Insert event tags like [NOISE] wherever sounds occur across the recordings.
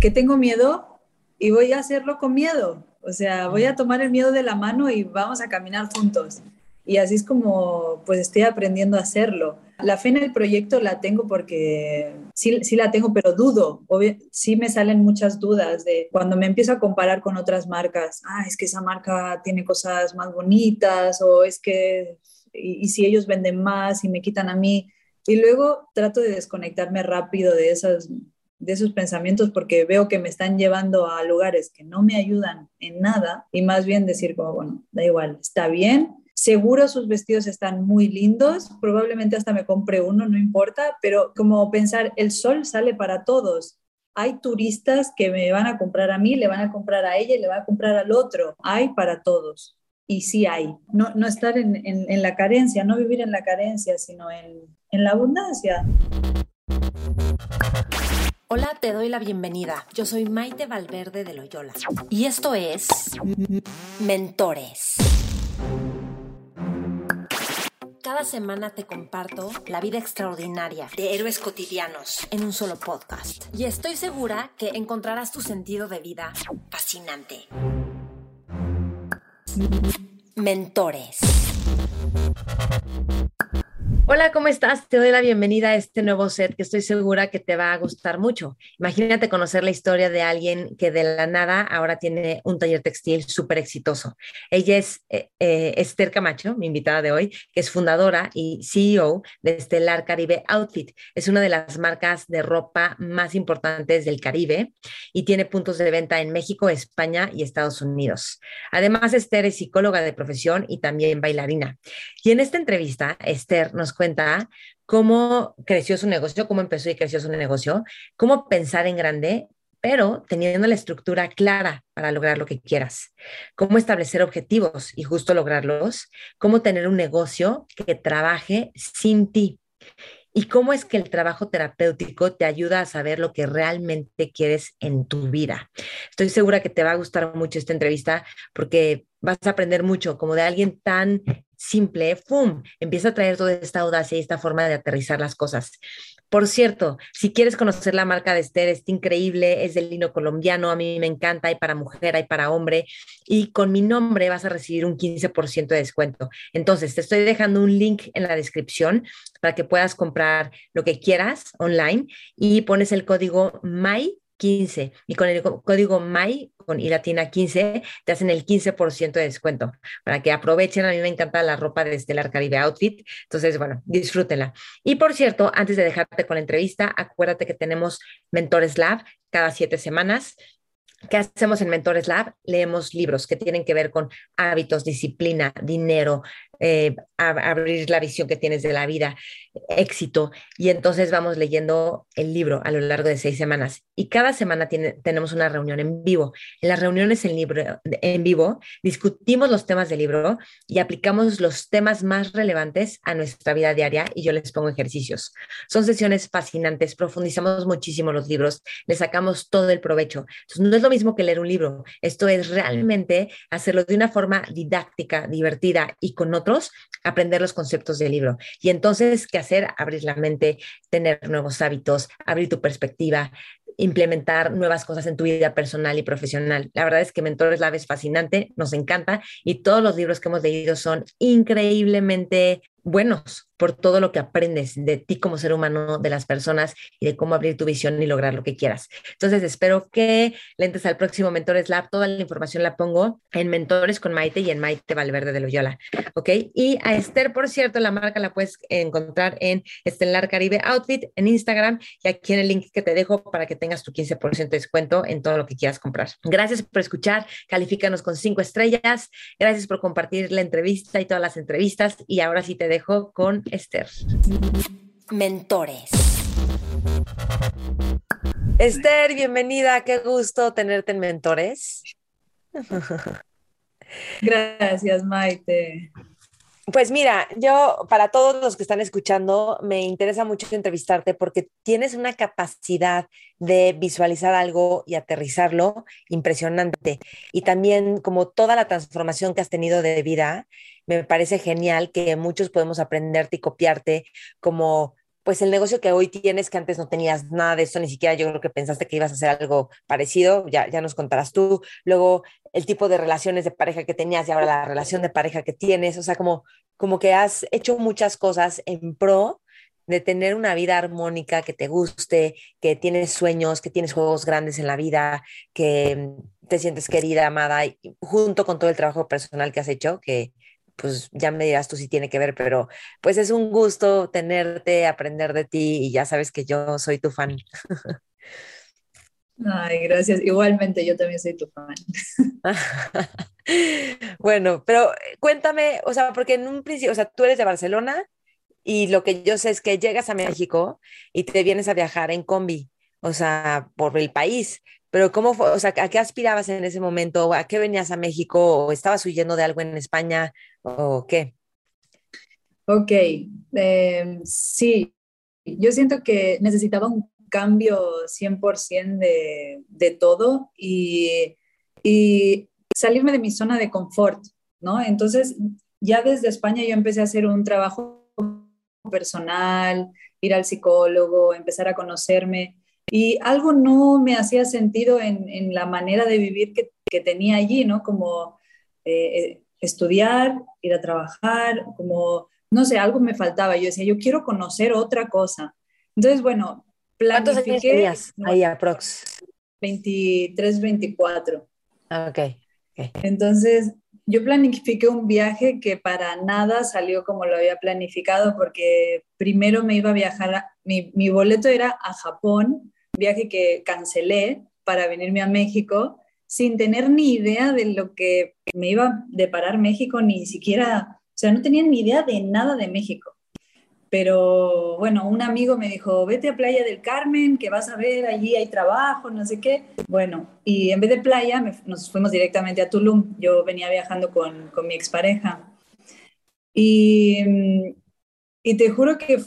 Que tengo miedo y voy a hacerlo con miedo. O sea, voy a tomar el miedo de la mano y vamos a caminar juntos. Y así es como pues estoy aprendiendo a hacerlo. La fe en el proyecto la tengo porque sí, sí la tengo, pero dudo. sí me salen muchas dudas de cuando me empiezo a comparar con otras marcas. Ah, es que esa marca tiene cosas más bonitas o es que... Y, y si ellos venden más y me quitan a mí. Y luego trato de desconectarme rápido de esas de esos pensamientos porque veo que me están llevando a lugares que no me ayudan en nada y más bien decir como, bueno, da igual, está bien, Seguro sus vestidos están muy lindos, probablemente hasta me compre uno, no importa, pero como pensar, el sol sale para todos. Hay turistas que me van a comprar a mí, le van a comprar a ella y le van a comprar al otro. Hay para todos. Y sí hay. No, no estar en, en, la carencia, no vivir en la carencia, sino en, en la abundancia. Hola, te doy la bienvenida. Yo soy Maite Valverde de Loyola. Y esto es Mentores. Cada semana te comparto la vida extraordinaria de héroes cotidianos en un solo podcast. Y estoy segura que encontrarás tu sentido de vida fascinante. Mentores. Hola, ¿cómo estás? Te doy la bienvenida a este nuevo set que estoy segura que te va a gustar mucho. Imagínate conocer la historia de alguien que de la nada ahora tiene un taller textil súper exitoso. Ella es eh, eh, Esther Camacho, mi invitada de hoy, que es fundadora y CEO de Estelar Caribe Outfit. Es una de las marcas de ropa más importantes del Caribe y tiene puntos de venta en México, España y Estados Unidos. Además, Esther es psicóloga de profesión y también bailarina. Y en esta entrevista, Esther nos cuenta cómo creció su negocio, cómo empezó y creció su negocio, cómo pensar en grande, pero teniendo la estructura clara para lograr lo que quieras, cómo establecer objetivos y justo lograrlos, cómo tener un negocio que trabaje sin ti. Y cómo es que el trabajo terapéutico te ayuda a saber lo que realmente quieres en tu vida. Estoy segura que te va a gustar mucho esta entrevista porque vas a aprender mucho como de alguien tan simple, ¡fum! Empieza a traer toda esta audacia y esta forma de aterrizar las cosas. Por cierto, si quieres conocer la marca de Esther, es increíble, es del lino colombiano, a mí me encanta, hay para mujer, hay para hombre, y con mi nombre vas a recibir un 15% de descuento. Entonces, te estoy dejando un link en la descripción para que puedas comprar lo que quieras online y pones el código MAI 15 y con el código MAI con y latina 15 te hacen el 15% de descuento para que aprovechen. A mí me encanta la ropa de Stellar Caribe Outfit. Entonces, bueno, disfrútenla. Y por cierto, antes de dejarte con la entrevista, acuérdate que tenemos Mentores Lab cada siete semanas. ¿Qué hacemos en Mentores Lab? Leemos libros que tienen que ver con hábitos, disciplina, dinero, eh, abrir la visión que tienes de la vida, éxito. Y entonces vamos leyendo el libro a lo largo de seis semanas. Y cada semana tiene, tenemos una reunión en vivo. En las reuniones en, libro, en vivo discutimos los temas del libro y aplicamos los temas más relevantes a nuestra vida diaria y yo les pongo ejercicios. Son sesiones fascinantes, profundizamos muchísimo los libros, le sacamos todo el provecho. No es lo mismo que leer un libro, esto es realmente hacerlo de una forma didáctica, divertida y con aprender los conceptos del libro. Y entonces, ¿qué hacer? Abrir la mente, tener nuevos hábitos, abrir tu perspectiva, implementar nuevas cosas en tu vida personal y profesional. La verdad es que Mentores Lab es fascinante, nos encanta y todos los libros que hemos leído son increíblemente buenos por todo lo que aprendes de ti como ser humano, de las personas y de cómo abrir tu visión y lograr lo que quieras. Entonces, espero que le entres al próximo Mentores Lab. Toda la información la pongo en Mentores con Maite y en Maite Valverde de Loyola. ¿Ok? Y a Esther, por cierto, la marca la puedes encontrar en Estelar Caribe Outfit en Instagram y aquí en el link que te dejo para que tengas tu 15% de descuento en todo lo que quieras comprar. Gracias por escuchar. Califícanos con cinco estrellas. Gracias por compartir la entrevista y todas las entrevistas. Y ahora sí te dejo con Esther. Mentores. Esther, bienvenida. Qué gusto tenerte en Mentores. Gracias, Maite. Pues mira, yo para todos los que están escuchando, me interesa mucho entrevistarte porque tienes una capacidad de visualizar algo y aterrizarlo impresionante. Y también como toda la transformación que has tenido de vida, me parece genial que muchos podemos aprenderte y copiarte como pues el negocio que hoy tienes, que antes no tenías nada de eso, ni siquiera yo creo que pensaste que ibas a hacer algo parecido, ya, ya nos contarás tú. Luego, el tipo de relaciones de pareja que tenías y ahora la relación de pareja que tienes, o sea, como, como que has hecho muchas cosas en pro de tener una vida armónica que te guste, que tienes sueños, que tienes juegos grandes en la vida, que te sientes querida, amada, y junto con todo el trabajo personal que has hecho, que pues ya me dirás tú si tiene que ver, pero pues es un gusto tenerte, aprender de ti y ya sabes que yo soy tu fan. [LAUGHS] Ay, gracias. Igualmente, yo también soy tu fan. [LAUGHS] bueno, pero cuéntame, o sea, porque en un principio, o sea, tú eres de Barcelona y lo que yo sé es que llegas a México y te vienes a viajar en combi, o sea, por el país. Pero ¿cómo fue? O sea, ¿a qué aspirabas en ese momento? ¿A qué venías a México? ¿O estabas huyendo de algo en España? ¿O qué? Ok, em, sí, yo siento que necesitaba un cambio 100% de, de todo y, y salirme de mi zona de confort, ¿no? Entonces, ya desde España yo empecé a hacer un trabajo personal, ir al psicólogo, empezar a conocerme y algo no me hacía sentido en, en la manera de vivir que, que tenía allí, ¿no? Como eh, estudiar, ir a trabajar, como, no sé, algo me faltaba. Yo decía, yo quiero conocer otra cosa. Entonces, bueno, ¿Cuántos años tenías ahí aprox? 23, 24. Ah, ok. Entonces, yo planifiqué un viaje que para nada salió como lo había planificado, porque primero me iba a viajar, mi, mi boleto era a Japón, viaje que cancelé para venirme a México, sin tener ni idea de lo que me iba a deparar México, ni siquiera, o sea, no tenía ni idea de nada de México. Pero bueno, un amigo me dijo, vete a Playa del Carmen, que vas a ver, allí hay trabajo, no sé qué. Bueno, y en vez de playa nos fuimos directamente a Tulum. Yo venía viajando con, con mi expareja. Y, y te juro que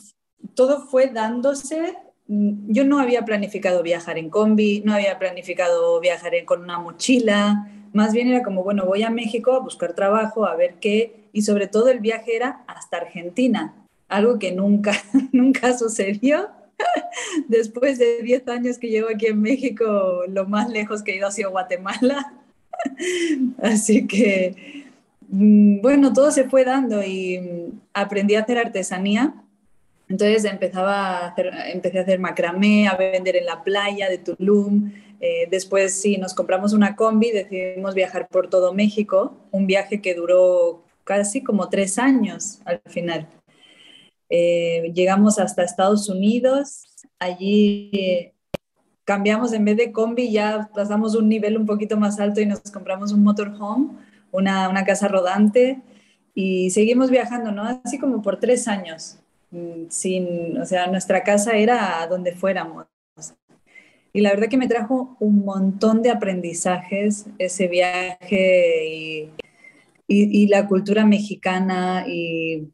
todo fue dándose Mm, yo no había planificado viajar en combi, no había planificado viajar con una mochila, más bien era como, bueno, voy a México a buscar trabajo, a ver qué, y sobre todo el viaje era hasta Argentina, algo que nunca, [LAUGHS] nunca sucedió. [LAUGHS] Después de 10 años que llevo aquí en México, lo más lejos que he ido ha sido Guatemala. [LAUGHS] Así que, mm, bueno, todo se fue dando y mm, aprendí a hacer artesanía entonces empezaba a hacer, empecé a hacer macramé, a vender en la playa de Tulum. Eh, después sí, nos compramos una combi, decidimos viajar por todo México, un viaje que duró casi como tres años al final. Eh, llegamos hasta Estados Unidos, allí eh, cambiamos en vez de combi, ya pasamos un nivel un poquito más alto y nos compramos un motorhome, una, una casa rodante y seguimos viajando, ¿no? Así como por tres años. Mm, sin, o sea, nuestra casa era donde fuéramos. Y la verdad que me trajo un montón de aprendizajes ese viaje y, y, la cultura mexicana y...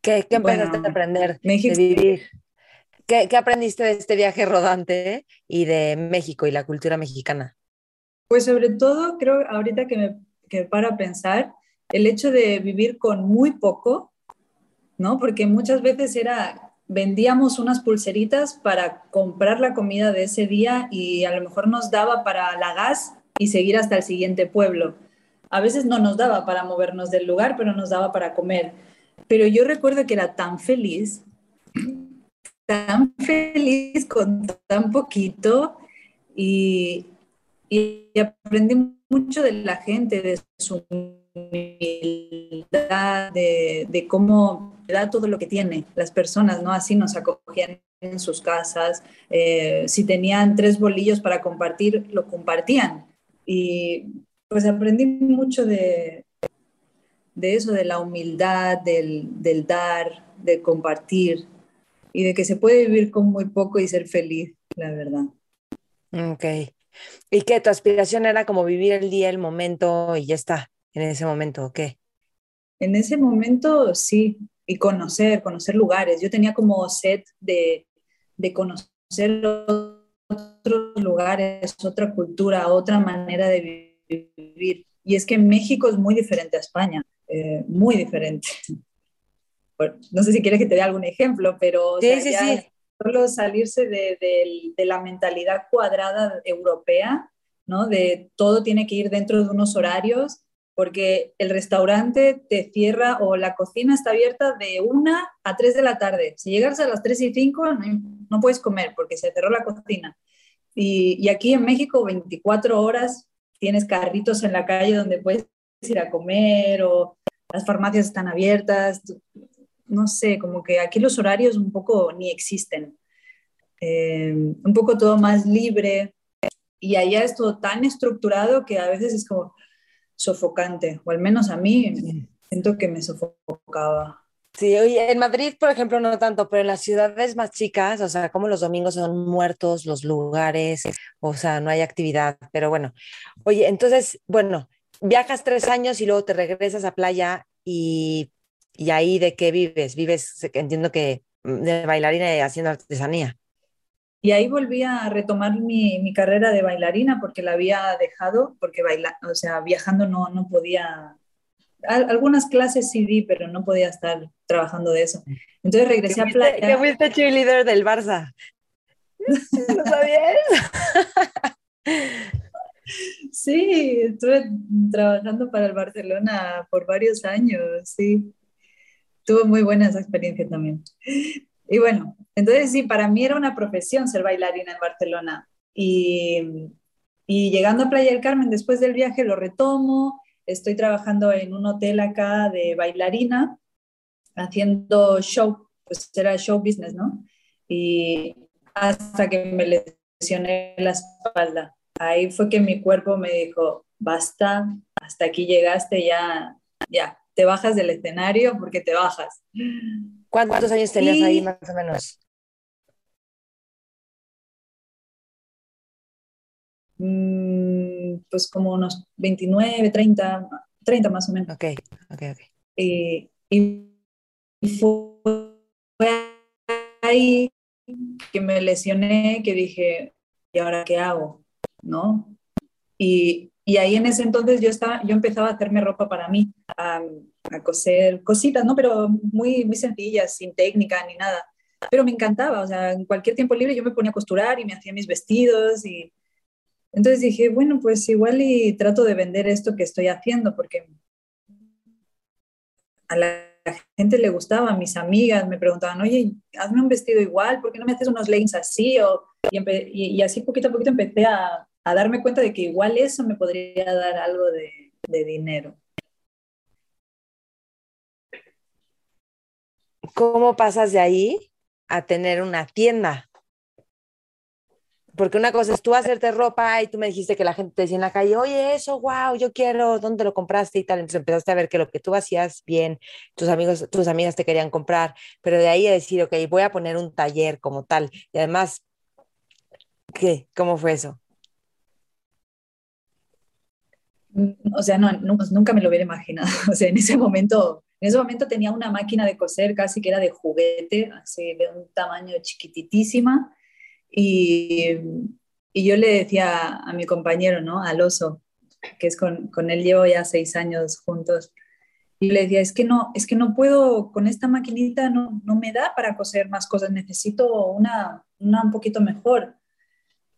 ¿Qué, qué empezaste a aprender México, de vivir? ¿Qué, ¿Qué, aprendiste de este viaje rodante y de México y la cultura mexicana? Pues sobre todo, creo ahorita que me, que paro a pensar, el hecho de vivir con muy poco ¿no? Porque muchas veces era, vendíamos unas pulseritas para comprar la comida de ese día y a lo mejor nos daba para la gas y seguir hasta el siguiente pueblo. A veces no nos daba para movernos del lugar, pero nos daba para comer. Pero yo recuerdo que era tan feliz, tan feliz con tan poquito y, y aprendí mucho de la gente, de su humildad, de, de cómo da todo lo que tiene las personas, ¿no? Así nos acogían en sus casas. Eh, si tenían tres bolillos para compartir, lo compartían. Y pues aprendí mucho de, de eso, de la humildad, del, del dar, de compartir y de que se puede vivir con muy poco y ser feliz, la verdad. Ok. ¿Y que tu aspiración era como vivir el día, el momento y ya está, en ese momento, o qué? En ese momento sí, y conocer, conocer lugares. Yo tenía como sed de, de conocer otros lugares, otra cultura, otra manera de vivir. Y es que México es muy diferente a España, eh, muy diferente. [LAUGHS] no sé si quieres que te dé algún ejemplo, pero solo salirse de, de, la mentalidad cuadrada europea, ¿no? De todo tiene que ir dentro de unos horarios, porque el restaurante te cierra o la cocina está abierta de una a 3 de la tarde. Si llegas a las 3 y 5 no, puedes comer porque se cerró la cocina. Y, y, aquí en México 24 horas tienes carritos en la calle donde puedes ir a comer o las farmacias están abiertas. No sé, como que aquí los horarios un poco ni existen. Eh, un poco todo más libre y allá es todo tan estructurado que a veces es como sofocante, o al menos a mí siento que me sofocaba. Sí, oye, en Madrid, por ejemplo, no tanto, pero en las ciudades más chicas, o sea, como los domingos son muertos los lugares, o sea, no hay actividad, pero bueno. Oye, entonces, bueno, viajas tres años y luego te regresas a playa y, y ahí de qué vives? Vives, entiendo que de bailarina y haciendo artesanía. Y ahí volví a retomar mi, mi, carrera de bailarina porque la había dejado, porque baila, o sea, viajando no, no podía, algunas clases sí di, pero no podía estar trabajando de eso. Entonces regresé a playa. ¿Qué fuiste cheerleader del Barça? [LAUGHS] ¿Lo sabías? Sí, estuve trabajando para el Barcelona por varios años, sí. Tuvo muy buena esa experiencia también. Y bueno, entonces sí, para mí era una profesión ser bailarina en Barcelona. Y, y llegando a Playa del Carmen después del viaje lo retomo, estoy trabajando en un hotel acá de bailarina, haciendo show, pues era show business, ¿no? Y hasta que me lesioné la espalda. Ahí fue que mi cuerpo me dijo, basta, hasta aquí llegaste, ya, ya, te bajas del escenario porque te bajas. ¿Cuántos años tenías ahí más o menos? Mm, pues como unos 29, 30, 30 más o menos. Ok, ok, ok. y fue ahí que me lesioné, que dije, ¿y ahora qué hago? ¿No? Y, y ahí en ese entonces yo, estaba, yo empezaba a hacerme ropa para mí, a, coser cositas, ¿no? Pero muy, muy sencillas, sin técnica ni nada. Pero me encantaba, o sea, en cualquier tiempo libre yo me ponía a costurar y me hacía mis vestidos y entonces dije, bueno, pues igual y trato de vender esto que estoy haciendo porque a la gente le gustaba, mis amigas me preguntaban, oye, hazme un vestido igual, ¿por qué no me haces unos leggings así? O, y, y, así poquito a poquito empecé a, a darme cuenta de que igual eso me podría dar algo de, dinero. ¿Cómo pasas de ahí a tener una tienda? Porque una cosa es tú hacerte ropa y tú me dijiste que la gente te decía en la calle, oye, eso, wow, yo quiero, ¿dónde lo compraste? Y tal. Entonces empezaste a ver que lo que tú hacías bien, tus amigos, tus amigas te querían comprar, pero de ahí a decir, ok, voy a poner un taller como tal. Y además, ¿qué? ¿Cómo fue eso? O sea, no, nunca me lo hubiera imaginado. [LAUGHS] O sea, en ese momento, en ese momento tenía una máquina de coser casi que era de juguete, así de un tamaño chiquititísima. Y, y yo le decía a mi compañero, ¿no? Al oso, que es con, con él llevo ya seis años juntos. Y le decía, es que no, es que no puedo, con esta maquinita no, no me da para coser más cosas, necesito una, una un poquito mejor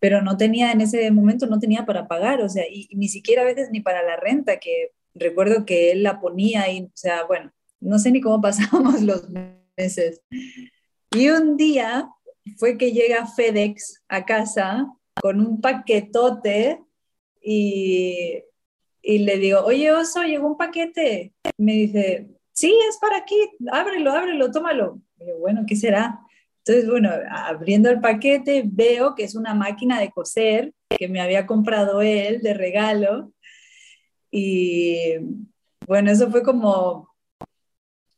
pero no tenía en ese momento, no tenía para pagar, o sea, y, ni siquiera a veces ni para la renta, que recuerdo que él la ponía y, o sea, bueno, no sé ni cómo [LAUGHS] pasábamos los meses. Y un día fue que llega FedEx a casa con un paquetote y, y le digo, oye, oso, llegó un paquete. Me dice, sí, es para aquí, ábrelo, ábrelo, tómalo. Y yo, bueno, ¿qué será? Entonces, bueno, abriendo el paquete veo que es una máquina de coser que me había comprado él de regalo. Y bueno, eso fue como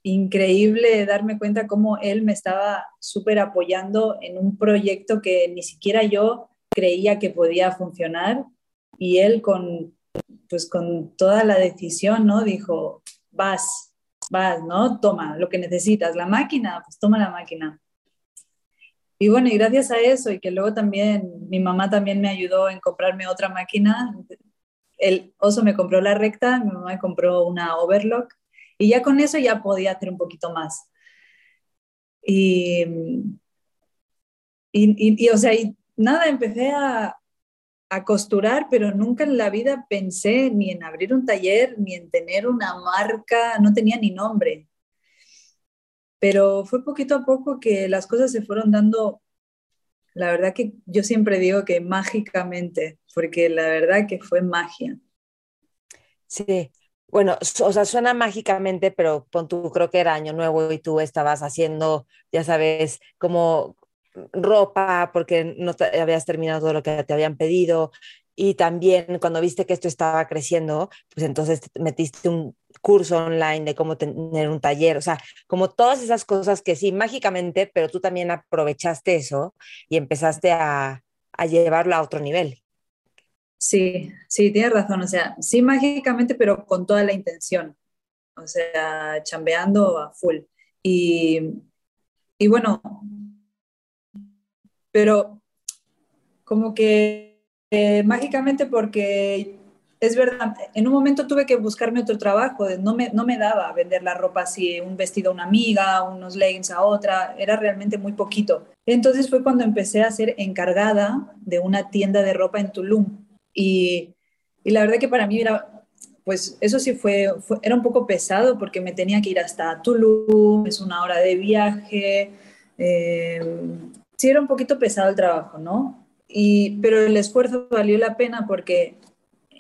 increíble darme cuenta cómo él me estaba súper apoyando en un proyecto que ni siquiera yo creía que podía funcionar. Y él con, pues con toda la decisión, ¿no? Dijo, vas, vas, ¿no? Toma lo que necesitas, la máquina, pues toma la máquina. Y bueno, y gracias a eso y que luego también mi mamá también me ayudó en comprarme otra máquina. El oso me compró la recta, mi mamá me compró una overlock y ya con eso ya podía hacer un poquito más. Y, y, y, o sea, y nada, empecé a, a costurar, pero nunca en la vida pensé ni en abrir un taller, ni en tener una marca, no tenía ni nombre. Pero fue poquito a poco que las cosas se fueron dando, la verdad que yo siempre digo que mágicamente, porque la verdad que fue magia. Sí, bueno, o sea, suena mágicamente, pero tú, creo que era año nuevo y tú estabas haciendo, ya sabes, como ropa porque no habías terminado todo lo que te habían pedido y también cuando viste que esto estaba creciendo, pues entonces metiste un curso online de cómo tener un taller, o sea, como todas esas cosas que sí, mágicamente, pero tú también aprovechaste eso y empezaste a, a llevarlo a otro nivel. Sí, sí, tienes razón, o sea, sí mágicamente, pero con toda la intención, o sea, chambeando a full. Y, y bueno, pero como que eh, mágicamente porque es verdad, en un momento tuve que buscarme otro trabajo, no me, no me daba vender la ropa así, un vestido a una amiga, unos leggings a otra, era realmente muy poquito. Entonces fue cuando empecé a ser encargada de una tienda de ropa en Tulum. Y, y la verdad que para mí era, pues eso sí fue, era un poco pesado porque me tenía que ir hasta Tulum, es una hora de viaje. Eh, sí era un poquito pesado el trabajo, ¿no? Y, pero el esfuerzo valió la pena porque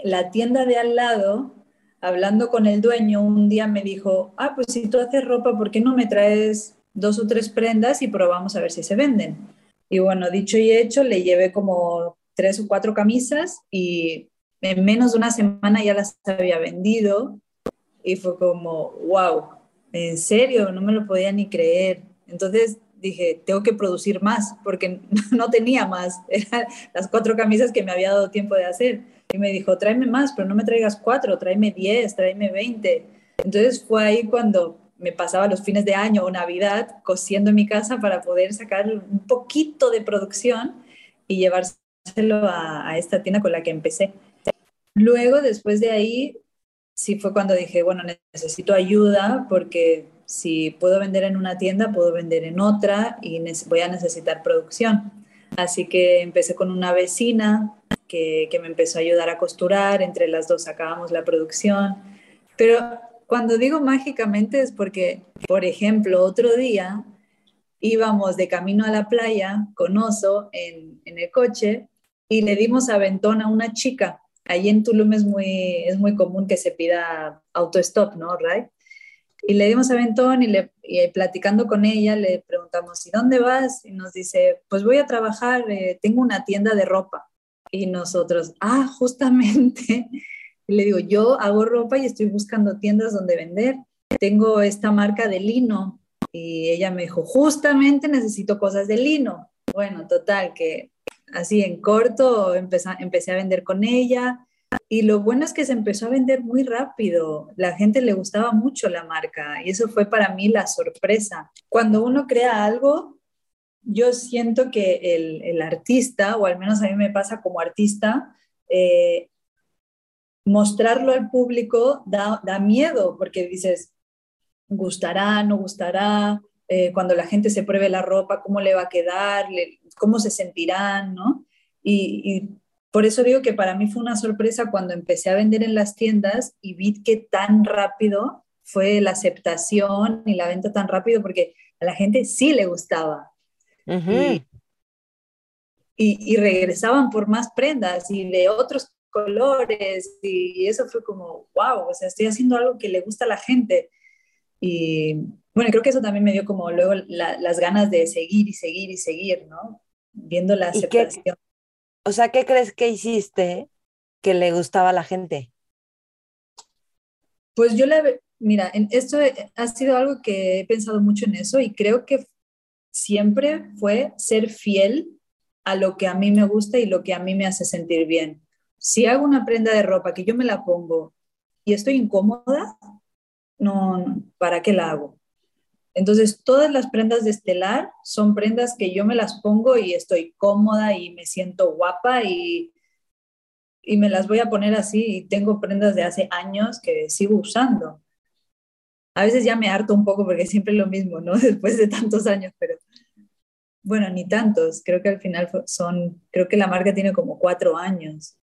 la tienda de al lado, hablando con el dueño, un día me dijo, ah, pues si tú haces ropa, ¿por qué no me traes dos o tres prendas y probamos a ver si se venden? Y bueno, dicho y hecho, le llevé como tres o cuatro camisas y en menos de una semana ya las había vendido y fue como, wow, en serio, no me lo podía ni creer. Entonces dije, tengo que producir más, porque [LAUGHS] no tenía más, eran las cuatro camisas que me había dado tiempo de hacer. Y me dijo, tráeme más, pero no me traigas cuatro, tráeme diez, tráeme veinte. Entonces fue ahí cuando me pasaba los fines de año o Navidad cosiendo en mi casa para poder sacar un poquito de producción y llevárselo a, a esta tienda con la que empecé. Luego, después de ahí, sí fue cuando dije, bueno, necesito ayuda porque si puedo vender en una tienda, puedo vender en otra y voy a necesitar producción. Así que empecé con una vecina que, me empezó a ayudar a costurar, entre las dos sacábamos la producción. Pero cuando digo mágicamente es porque, por ejemplo, otro día íbamos de camino a la playa con Oso en, en el coche y le dimos aventón a una chica. Allí en Tulum es muy, es muy común que se pida autostop, ¿no? Right? Y le dimos aventón y, le, platicando con ella le preguntamos, ¿y dónde vas? Y nos dice, pues voy a trabajar, eh, tengo una tienda de ropa. Y nosotros, ah, justamente. Y le digo, yo hago ropa y estoy buscando tiendas donde vender. Tengo esta marca de lino. Y ella me dijo, justamente necesito cosas de lino. Bueno, total, que así en corto empecé, empecé a vender con ella y lo bueno es que se empezó a vender muy rápido. La gente le gustaba mucho la marca y eso fue para mí la sorpresa. Cuando uno crea algo, yo siento que el, artista, o al menos a mí me pasa como artista, eh, mostrarlo al público da, miedo porque dices, gustará, no gustará, eh, cuando la gente se pruebe la ropa, cómo le va a quedar, cómo se sentirán, ¿no? y por eso digo que para mí fue una sorpresa cuando empecé a vender en las tiendas y vi que tan rápido fue la aceptación y la venta tan rápido porque a la gente sí le gustaba. y, regresaban por más prendas y de otros colores y eso fue como, wow, o sea, estoy haciendo algo que le gusta a la gente. Y bueno, creo que eso también me dio como luego las ganas de seguir y seguir y seguir, ¿no? Viendo la aceptación. O sea, ¿qué crees que hiciste que le gustaba a la gente? Pues yo le, mira, en esto ha sido algo que he pensado mucho en eso y creo que siempre fue ser fiel a lo que a mí me gusta y lo que a mí me hace sentir bien. Si hago una prenda de ropa que yo me la pongo y estoy incómoda, no, ¿para qué la hago? Entonces, todas las prendas de Estelar son prendas que yo me las pongo y estoy cómoda y me siento guapa y, y me las voy a poner así y tengo prendas de hace años que sigo usando. A veces ya me harto un poco porque [LAUGHS] siempre es lo mismo, ¿no? [LAUGHS] Después de tantos años, pero bueno, ni tantos. Creo que al final son, creo que la marca tiene como cuatro años.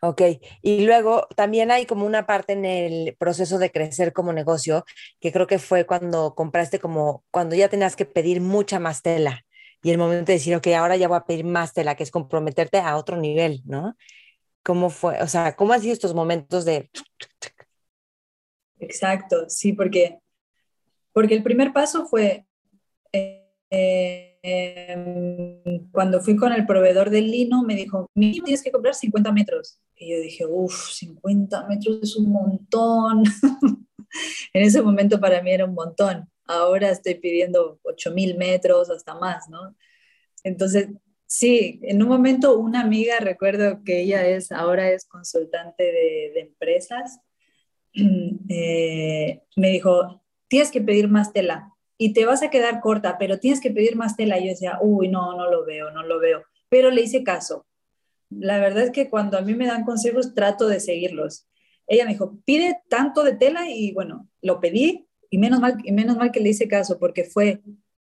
Ok, y luego también hay como una parte en el proceso de crecer como negocio, que creo que fue cuando compraste como, cuando ya tenías que pedir mucha más tela y el momento de decir, ok, ahora ya voy a pedir más tela, que es comprometerte a otro nivel, ¿no? ¿Cómo fue? O sea, ¿cómo han sido estos momentos de... Exacto, sí, porque, porque el primer paso fue... Eh, Em, cuando fui con el proveedor del lino, me dijo, mínimo tienes que comprar 50 metros. Y yo dije, uff, 50 metros es un montón. [LAUGHS] en ese momento para mí era un montón. Ahora estoy pidiendo 8000 metros, hasta más, ¿no? Entonces, sí, en un momento una amiga, recuerdo que ella es, ahora es consultante de, de empresas, [CLEARS THROAT] eh, me dijo, tienes que pedir más tela y te vas a quedar corta, pero tienes que pedir más tela. Y yo decía, uy, no, no lo veo, no lo veo. Pero le hice caso. La verdad es que cuando a mí me dan consejos, trato de seguirlos. Ella me dijo, pide tanto de tela y bueno, lo pedí y menos mal, y menos mal que le hice caso porque fue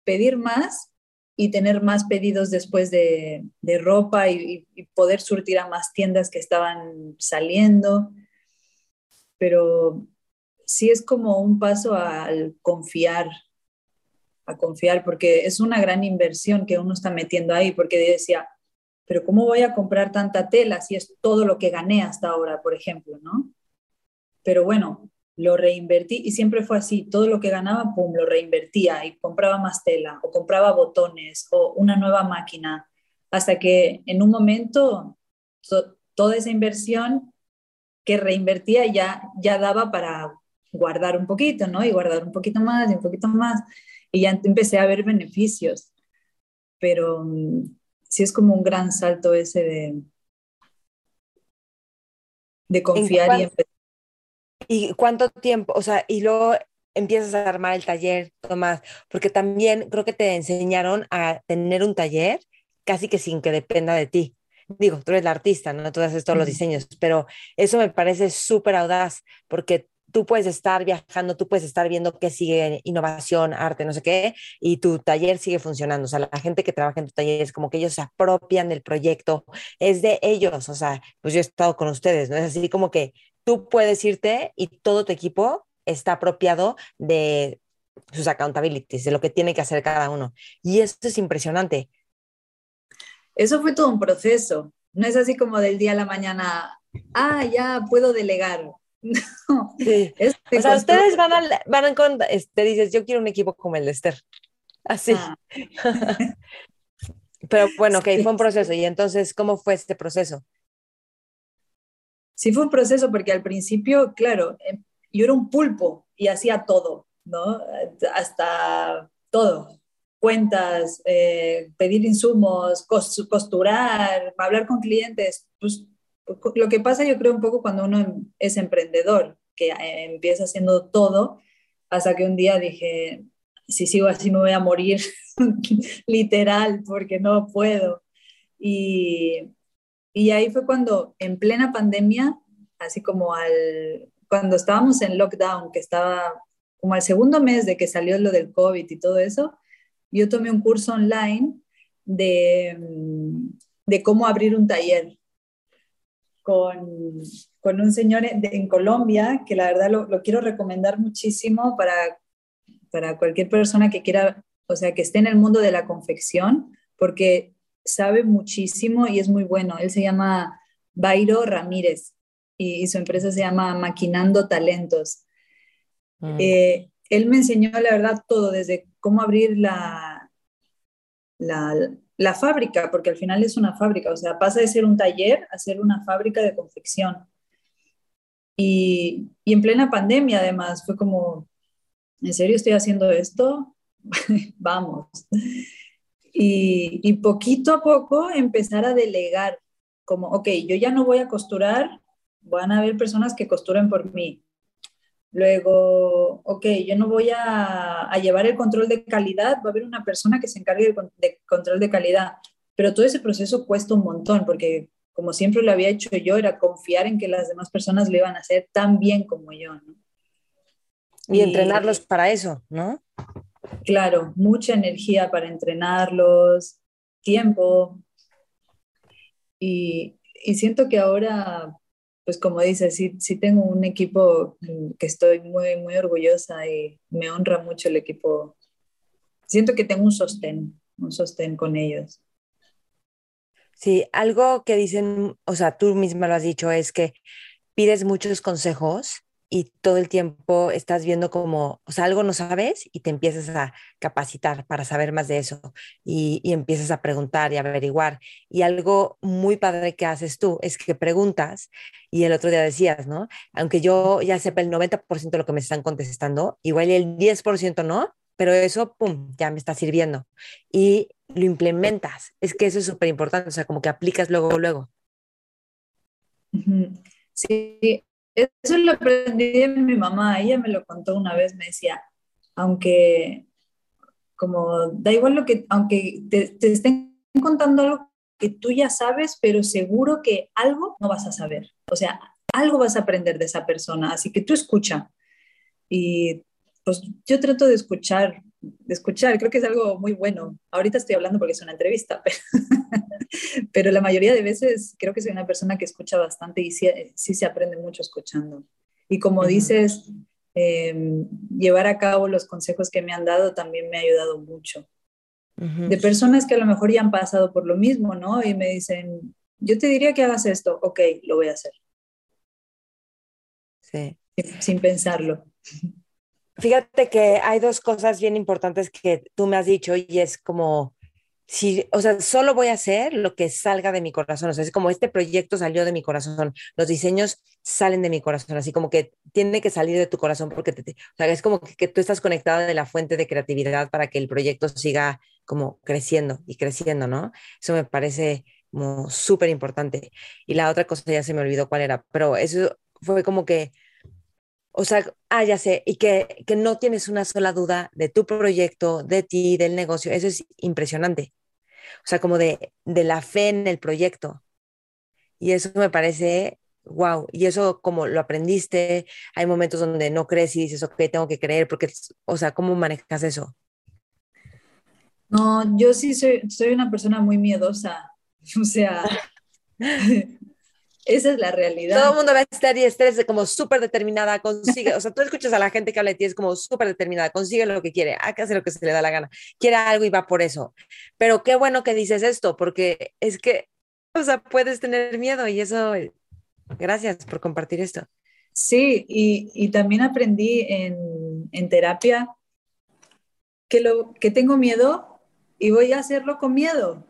pedir más y tener más pedidos después de, de ropa y, y, poder surtir a más tiendas que estaban saliendo. Pero sí es como un paso al confiar a confiar, porque es una gran inversión que uno está metiendo ahí, porque decía, pero ¿cómo voy a comprar tanta tela si es todo lo que gané hasta ahora, por ejemplo, ¿no? Pero bueno, lo reinvertí y siempre fue así, todo lo que ganaba, pum, lo reinvertía y compraba más tela o compraba botones o una nueva máquina, hasta que en un momento toda esa inversión que reinvertía ya, ya daba para guardar un poquito, ¿no? Y guardar un poquito más y un poquito más y ya empecé a ver beneficios, pero mm, sí es como un gran salto ese de, de confiar y empezar. ¿Y cuánto tiempo? O sea, y luego empiezas a armar el taller, Tomás, porque también creo que te enseñaron a tener un taller casi que sin que dependa de ti. Digo, tú eres la artista, ¿no? Tú haces todos los diseños, pero eso me parece súper audaz porque tú puedes estar viajando, tú puedes estar viendo qué sigue innovación, arte, no sé qué, y tu taller sigue funcionando. O sea, la gente que trabaja en tu taller es como que ellos se apropian del proyecto, es de ellos. O sea, pues yo he estado con ustedes, ¿no? Es así como que tú puedes irte y todo tu equipo está apropiado de sus accountabilities, de lo que tiene que hacer cada uno. Y eso es impresionante. Eso fue todo un proceso. No es así como del día a la mañana, ah, ya puedo delegar. [LAUGHS] No. o sea, ustedes van, a, van con, este, dices, yo quiero un equipo como el de Esther. Así. Ah. [LAUGHS] Pero bueno, ok, fue un proceso. ¿Y entonces cómo fue este proceso? Sí, fue un proceso porque al principio, claro, em, yo era un pulpo y hacía todo, ¿no? Hasta todo. Cuentas, eh, pedir insumos, costurar, hablar con clientes, pues lo que pasa yo creo un poco cuando uno es emprendedor, que eh, empieza haciendo todo, hasta que un día dije, si sigo así me voy a morir, [LAUGHS] literal, porque no puedo. Y, y ahí fue cuando, en plena pandemia, así como al, cuando estábamos en lockdown, que estaba como al segundo mes de que salió lo del COVID y todo eso, yo tomé un curso online de, de cómo abrir un taller con, con un señor en, Colombia que la verdad lo, lo, quiero recomendar muchísimo para, para cualquier persona que quiera, o sea, que esté en el mundo de la confección, porque sabe muchísimo y es muy bueno. Él se llama Bairo Ramírez y, su empresa se llama Maquinando Talentos. Mm. Eh, él me enseñó, la verdad, todo, desde cómo abrir la, la, la fábrica, porque al final es una fábrica, o sea, pasa de ser un taller a ser una fábrica de confección. Y, y en plena pandemia, además, fue como, ¿en serio estoy haciendo esto? [LAUGHS] Vamos. Y, y, poquito a poco empezar a delegar, como, ok, yo ya no voy a costurar, van a haber personas que costuren por mí. Luego, ok, yo no voy a, llevar el control de calidad, va a haber una persona que se encargue de, control de calidad, pero todo ese proceso cuesta un montón porque como siempre lo había hecho yo, era confiar en que las demás personas lo iban a hacer tan bien como yo, ¿no? Y, entrenarlos para eso, ¿no? Claro, mucha energía para entrenarlos, tiempo. Y, siento que ahora, pues como dices, sí, sí tengo un equipo que estoy muy, muy orgullosa y me honra mucho el equipo. Siento que tengo un sostén, un sostén con ellos. Sí, algo que dicen, o sea, tú misma lo has dicho, es que pides muchos consejos y todo el tiempo estás viendo como, o sea, algo no sabes y te empiezas a capacitar para saber más de eso y, y, empiezas a preguntar y averiguar. Y algo muy padre que haces tú es que preguntas y el otro día decías, ¿no? Aunque yo ya sepa el 90% de lo que me están contestando, igual el 10% no, pero eso, ¡pum!, ya me está sirviendo. Y lo implementas. Es que eso es súper importante, o sea, como que aplicas luego, luego. Sí, eso lo aprendí de mi mamá. Ella me lo contó una vez, me decía, aunque, como, da igual lo que, aunque te, estén contando algo que tú ya sabes, pero seguro que algo no vas a saber. O sea, algo vas a aprender de esa persona. Así que tú escucha. Y pues yo trato de escuchar, de escuchar, creo que es algo muy bueno. Ahorita estoy hablando porque es una entrevista, [LAUGHS] pero, la mayoría de veces creo que soy una persona que escucha bastante y sí, se aprende mucho escuchando. Y como dices, em, llevar a cabo los consejos que me han dado también me ha ayudado mucho. De personas que a lo mejor ya han pasado por lo mismo, ¿no? Y me dicen, yo te diría que hagas esto, ok, lo voy a hacer. Sí. Sin pensarlo. Fíjate que hay dos cosas bien importantes que tú me has dicho y es como, si, o sea, solo voy a hacer lo que salga de mi corazón. O sea, es como este proyecto salió de mi corazón, los diseños salen de mi corazón, así como que tiene que salir de tu corazón porque te, o sea, es como que, tú estás conectada de la fuente de creatividad para que el proyecto siga como creciendo y creciendo, ¿no? Eso me parece como súper importante. Y la otra cosa ya se me olvidó cuál era, pero eso fue como que o sea, ah, ya sé, y que, que no tienes una sola duda de tu proyecto, de ti, del negocio. Eso es impresionante. O sea, como de, de la fe en el proyecto. Y eso me parece wow. Y eso como lo aprendiste, hay momentos donde no crees y dices, ok, tengo que creer, porque, o sea, ¿cómo manejas eso? No, yo sí soy, soy una persona muy miedosa. [LAUGHS] O sea, [LAUGHS] Esa es la realidad. Todo el mundo va a estar y estés como súper determinada, consigue, o sea, tú escuchas a la gente que habla de ti, es como súper determinada, consigue lo que quiere, hace lo que se le da la gana, quiere algo y va por eso. Pero qué bueno que dices esto, porque es que, o sea, puedes tener miedo y eso, gracias por compartir esto. Sí, y, y también aprendí en, en terapia que, lo, que tengo miedo y voy a hacerlo con miedo.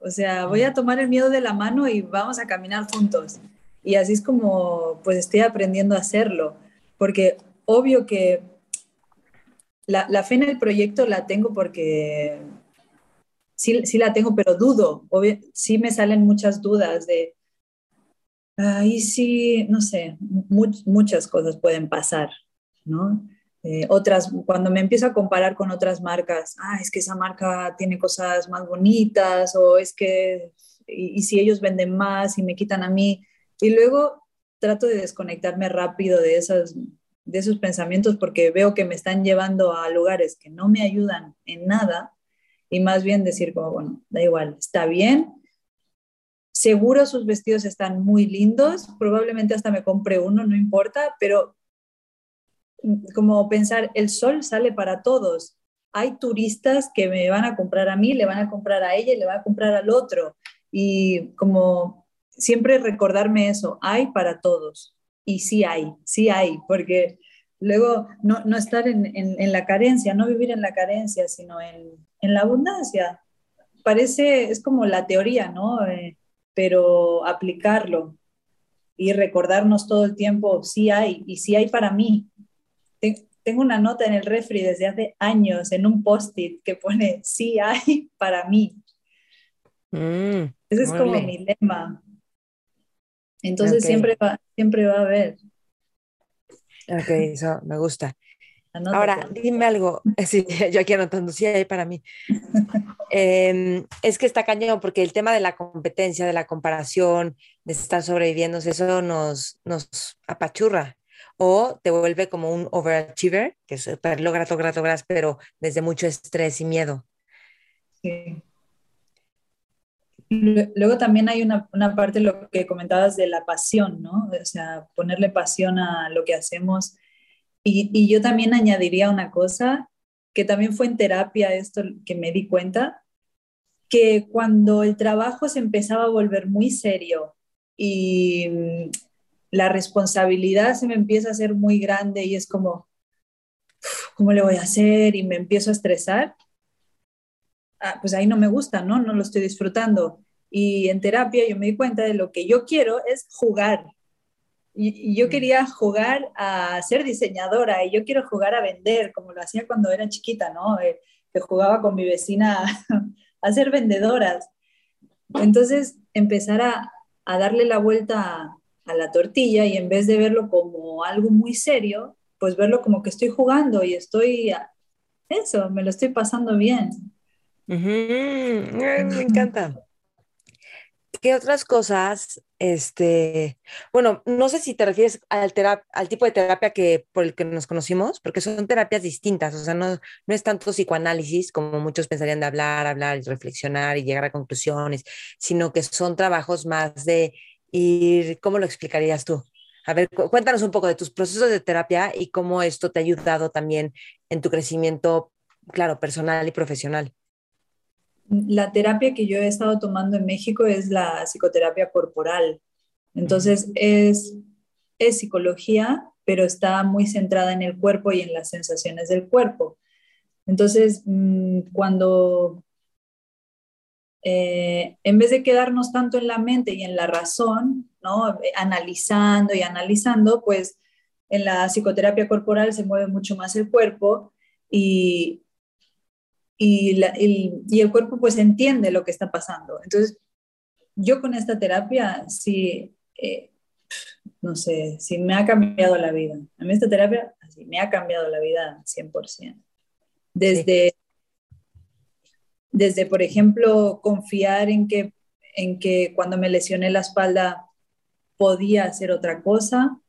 O sea, voy a tomar el miedo de la mano y vamos a caminar juntos. Y así es como pues estoy aprendiendo a hacerlo. Porque obvio que la, la fe en el proyecto la tengo porque sí, sí la tengo, pero dudo. Obvio, sí me salen muchas dudas de, ahí sí, no sé, muchas cosas pueden pasar, ¿no? Eh, otras, cuando me empiezo a comparar con otras marcas, ah, es que esa marca tiene cosas más bonitas o es que, y, si ellos venden más y me quitan a mí, y luego trato de desconectarme rápido de, esas, de esos pensamientos porque veo que me están llevando a lugares que no me ayudan en nada y más bien decir como, bueno, da igual, está bien, seguro sus vestidos están muy lindos, probablemente hasta me compre uno, no importa, pero como pensar, el sol sale para todos. Hay turistas que me van a comprar a mí, le van a comprar a ella y le van a comprar al otro. Y como siempre recordarme eso, hay para todos. Y sí hay, sí hay, porque luego no, no estar en, en, la carencia, no vivir en la carencia, sino en, en la abundancia. Parece, es como la teoría, ¿no? Eh, pero aplicarlo y recordarnos todo el tiempo, sí hay, y sí hay para mí, tengo una nota en el refri desde hace años en un post-it que pone sí hay [LAUGHS] para mí. Mm, Ese es como mi lema. Entonces siempre, va, siempre va a haber. Ok, eso me gusta. Ahora, dime algo. [LAUGHS] Sí, yo aquí anotando, sí hay para mí. [LAUGHS] Em, es que está cañón porque el tema de la competencia, de la comparación, de estar sobreviviendo, eso nos, nos apachurra. O te vuelve como un overachiever, que es logras, logras, logras, pero desde mucho estrés y miedo. Sí. Luego también hay una, una parte, lo que comentabas de la pasión, ¿no? O sea, ponerle pasión a lo que hacemos. Y, y yo también añadiría una cosa, que también fue en terapia esto que me di cuenta, que cuando el trabajo se empezaba a volver muy serio y la responsabilidad se me empieza a hacer muy grande y es como, ¿cómo le voy a hacer? Y me empiezo a estresar, ah, pues ahí no me gusta, ¿no? No lo estoy disfrutando. Y en terapia yo me di cuenta de lo que yo quiero es jugar. Y, yo mm. quería jugar a ser diseñadora y yo quiero jugar a vender, como lo hacía cuando era chiquita, ¿no? Eh, que jugaba con mi vecina [LAUGHS] a ser vendedoras. Entonces, empezar a, a darle la vuelta a la tortilla y en vez de verlo como algo muy serio, pues verlo como que estoy jugando y estoy, eso, me lo estoy pasando bien. me [LAUGHS] encanta. ¿Qué otras cosas, este, bueno, no sé si te refieres al, al tipo de terapia que por el que nos conocimos, porque son terapias distintas, o sea, no, no es tanto psicoanálisis como muchos pensarían de hablar, hablar y reflexionar y llegar a conclusiones, sino que son trabajos más de ir, ¿cómo lo explicarías tú? A ver, cuéntanos un poco de tus procesos de terapia y cómo esto te ha ayudado también en tu crecimiento, claro, personal y profesional la terapia que yo he estado tomando en México es la psicoterapia corporal. Entonces es, es psicología, pero está muy centrada en el cuerpo y en las sensaciones del cuerpo. Entonces, mm, cuando eh, en vez de quedarnos tanto en la mente y en la razón, ¿no? analizando y analizando, pues en la psicoterapia corporal se mueve mucho más el cuerpo y, y, y, el cuerpo pues entiende lo que está pasando. Entonces, yo con esta terapia sí, eh, no sé, sí me ha cambiado la vida. A mí esta terapia así, me ha cambiado la vida 100%. Desde, desde, por ejemplo, confiar en que, en que cuando me lesioné la espalda podía hacer otra cosa.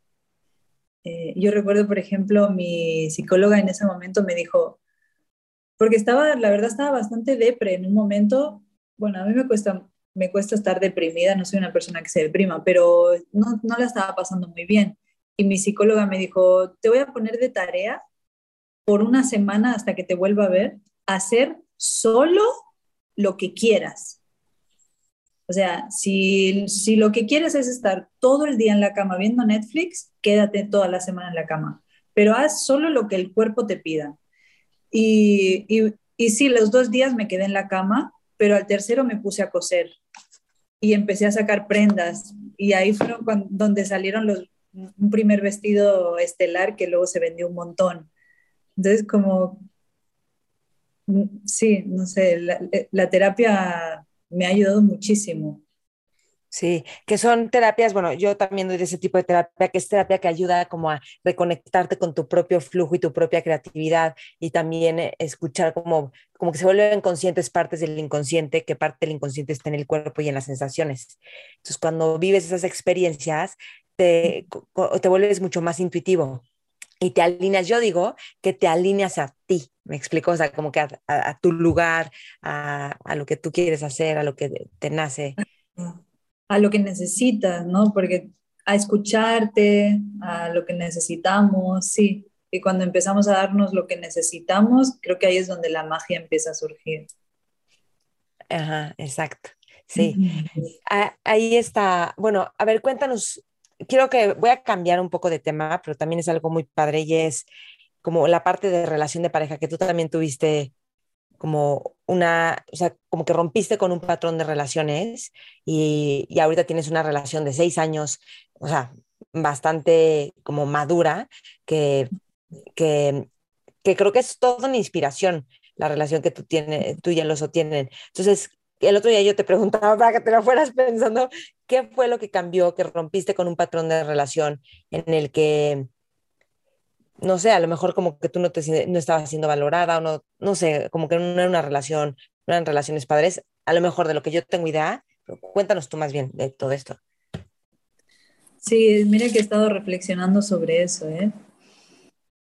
Eh, yo recuerdo, por ejemplo, mi psicóloga en ese momento me dijo, porque estaba, la verdad, estaba bastante depre en un momento, bueno, a mí me cuesta, me cuesta estar deprimida, no soy una persona que se deprima, pero no, no la estaba pasando muy bien. Y mi psicóloga me dijo, te voy a poner de tarea por una semana hasta que te vuelva a ver, hacer solo lo que quieras. O sea, si, si lo que quieres es estar todo el día en la cama viendo Netflix, quédate toda la semana en la cama, pero haz solo lo que el cuerpo te pida. Y, y, y sí, los dos días me quedé en la cama, pero al tercero me puse a coser y empecé a sacar prendas. Y ahí fueron donde salieron los, un primer vestido estelar que luego se vendió un montón. Entonces, como, sí, no sé, la, la terapia me ha ayudado muchísimo. Sí, que son terapias, bueno, yo también doy ese tipo de terapia, que es terapia que ayuda como a reconectarte con tu propio flujo y tu propia creatividad y también eh, escuchar como, como que se vuelven conscientes partes del inconsciente, que parte del inconsciente está en el cuerpo y en las sensaciones. Entonces, cuando vives esas experiencias, te, te vuelves mucho más intuitivo y te alineas, yo digo que te alineas a ti, me explico, o sea, como que a, tu lugar, a, a, lo que tú quieres hacer, a lo que te nace a lo que necesitas, ¿no? Porque a escucharte, a lo que necesitamos, sí. Y cuando empezamos a darnos lo que necesitamos, creo que ahí es donde la magia empieza a surgir. Ajá, exacto. Sí. ahí está. Bueno, a ver, cuéntanos. Quiero que voy a cambiar un poco de tema, pero también es algo muy padre y es como la parte de relación de pareja que tú también tuviste como una, o sea, como que rompiste con un patrón de relaciones y, y ahorita tienes una relación de seis años, o sea, bastante como madura, que, que, que creo que es toda una inspiración la relación que tú, tienes, tú y el oso tienen. Entonces, el otro día yo te preguntaba para que te lo fueras pensando, ¿qué fue lo que cambió, que rompiste con un patrón de relación en el que no sé, a lo mejor como que tú no, te, no estabas siendo valorada o no, no sé, como que no era una relación, no eran relaciones padres, a lo mejor de lo que yo tengo idea, cuéntanos tú más bien de todo esto. Sí, mira que he estado reflexionando sobre eso, ¿eh?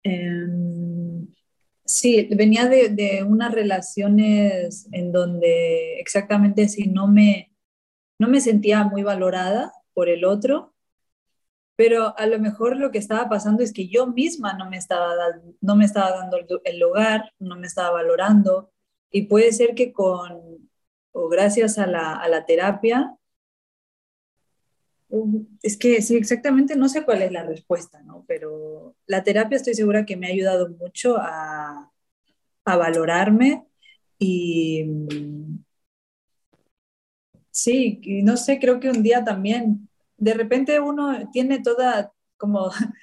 Em, sí, venía de, de, unas relaciones en donde exactamente si no me, no me sentía muy valorada por el otro, pero a lo mejor lo que estaba pasando es que yo misma no me estaba, no me estaba dando el lugar, no me estaba valorando, y puede ser que con, o gracias a la, a la terapia, es que sí, exactamente no sé cuál es la respuesta, ¿no? Pero la terapia estoy segura que me ha ayudado mucho a, a valorarme y sí, no sé, creo que un día también, de repente uno tiene toda, como, [LAUGHS]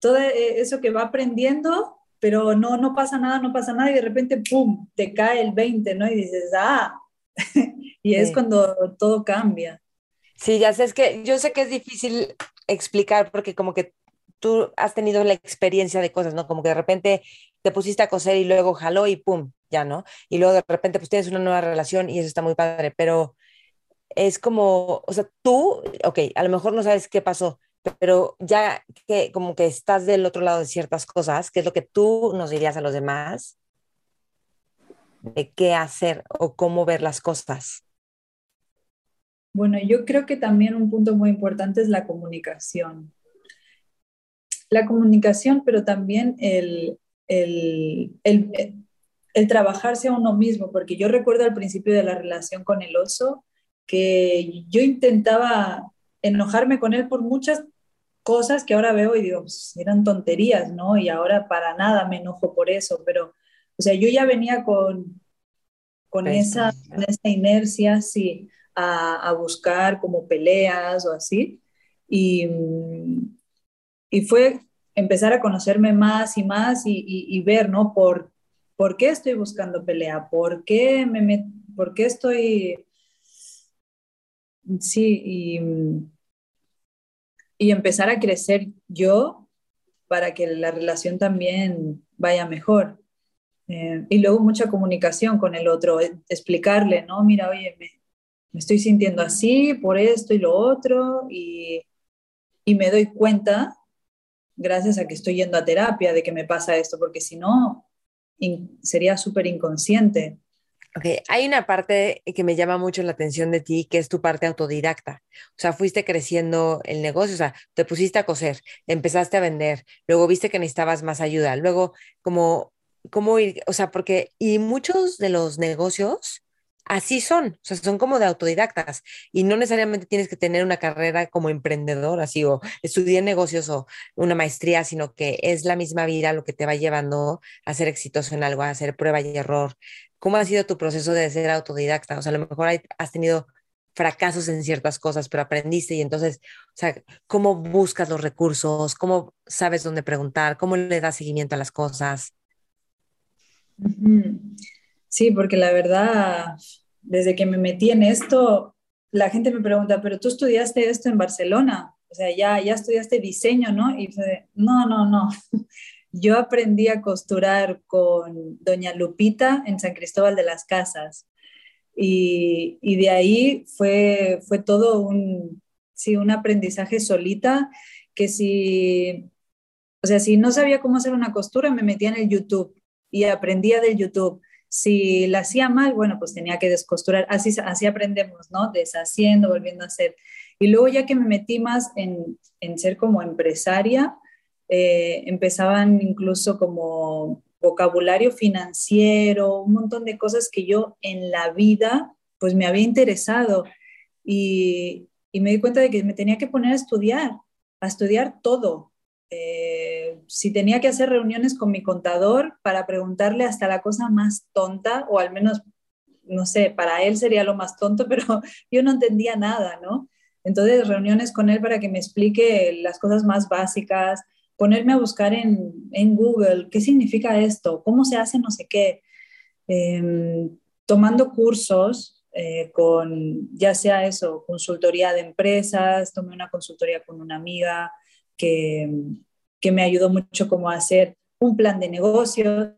todo eso que va aprendiendo, pero no, no pasa nada, no pasa nada y de repente, ¡pum!, te cae el 20, ¿no? Y dices, ah, [LAUGHS] y es cuando todo cambia. Sí, ya sé, es que yo sé que es difícil explicar porque como que tú has tenido la experiencia de cosas, ¿no? Como que de repente te pusiste a coser y luego jaló y pum, ya, ¿no? Y luego de repente pues tienes una nueva relación y eso está muy padre, pero es como, o sea, tú, ok, a lo mejor no sabes qué pasó, pero ya que como que estás del otro lado de ciertas cosas, ¿qué es lo que tú nos dirías a los demás de qué hacer o cómo ver las cosas? Bueno, yo creo que también un punto muy importante es la comunicación. La comunicación, pero también el, el, el, el trabajarse a uno mismo, porque yo recuerdo al principio de la relación con el oso que yo intentaba enojarme con él por muchas cosas que ahora veo y digo, pues, eran tonterías, ¿no? Y ahora para nada me enojo por eso, pero, o sea, yo ya venía con, con, esa, esa, inercia, sí, a, a, buscar como peleas o así. Y, y, fue empezar a conocerme más y más y, y, y ver, ¿no? Por, ¿Por qué estoy buscando pelea? ¿Por qué, me, por qué estoy... Sí, y y empezar a crecer yo para que la relación también vaya mejor. Eh, y luego mucha comunicación con el otro, eh, explicarle, ¿no? Mira, oye, me, me, estoy sintiendo así por esto y lo otro, y, y me doy cuenta, gracias a que estoy yendo a terapia, de que me pasa esto, porque si no, sería súper inconsciente. Ok, hay una parte que me llama mucho la atención de ti, que es tu parte autodidacta. O sea, fuiste creciendo el negocio, o sea, te pusiste a coser, empezaste a vender, luego viste que necesitabas más ayuda, luego como, cómo ir, o sea, porque, y muchos de los negocios así son, o sea, son como de autodidactas y no necesariamente tienes que tener una carrera como emprendedor, así, o estudiar negocios o una maestría, sino que es la misma vida lo que te va llevando a ser exitoso en algo, a hacer prueba y error, ¿Cómo ha sido tu proceso de ser autodidacta? O sea, a lo mejor has tenido fracasos en ciertas cosas, pero aprendiste y entonces, o sea, ¿cómo buscas los recursos? ¿Cómo sabes dónde preguntar? ¿Cómo le das seguimiento a las cosas? Sí, porque la verdad, desde que me metí en esto, la gente me pregunta, pero tú estudiaste esto en Barcelona, o sea, ya, ya estudiaste diseño, ¿no? Y no, no, no. [LAUGHS] Yo aprendí a costurar con doña Lupita en San Cristóbal de las Casas y, y de ahí fue, fue todo un, sí, un aprendizaje solita que si, o sea, si no sabía cómo hacer una costura, me metía en el YouTube y aprendía del YouTube. Si la hacía mal, bueno, pues tenía que descosturar. Así, así aprendemos, ¿no? Deshaciendo, volviendo a hacer. Y luego ya que me metí más en, en ser como empresaria, eh, empezaban incluso como vocabulario financiero, un montón de cosas que yo en la vida pues me había interesado y, me di cuenta de que me tenía que poner a estudiar, a estudiar todo. Eh, si tenía que hacer reuniones con mi contador para preguntarle hasta la cosa más tonta, o al menos, no sé, para él sería lo más tonto, [LAUGHS] pero yo no entendía nada, ¿no? Entonces, reuniones con él para que me explique las cosas más básicas, ponerme a buscar en, en, Google qué significa esto, cómo se hace no sé qué, em, tomando cursos eh, con, ya sea eso, consultoría de empresas, tomé una consultoría con una amiga que, que me ayudó mucho como a hacer un plan de negocios,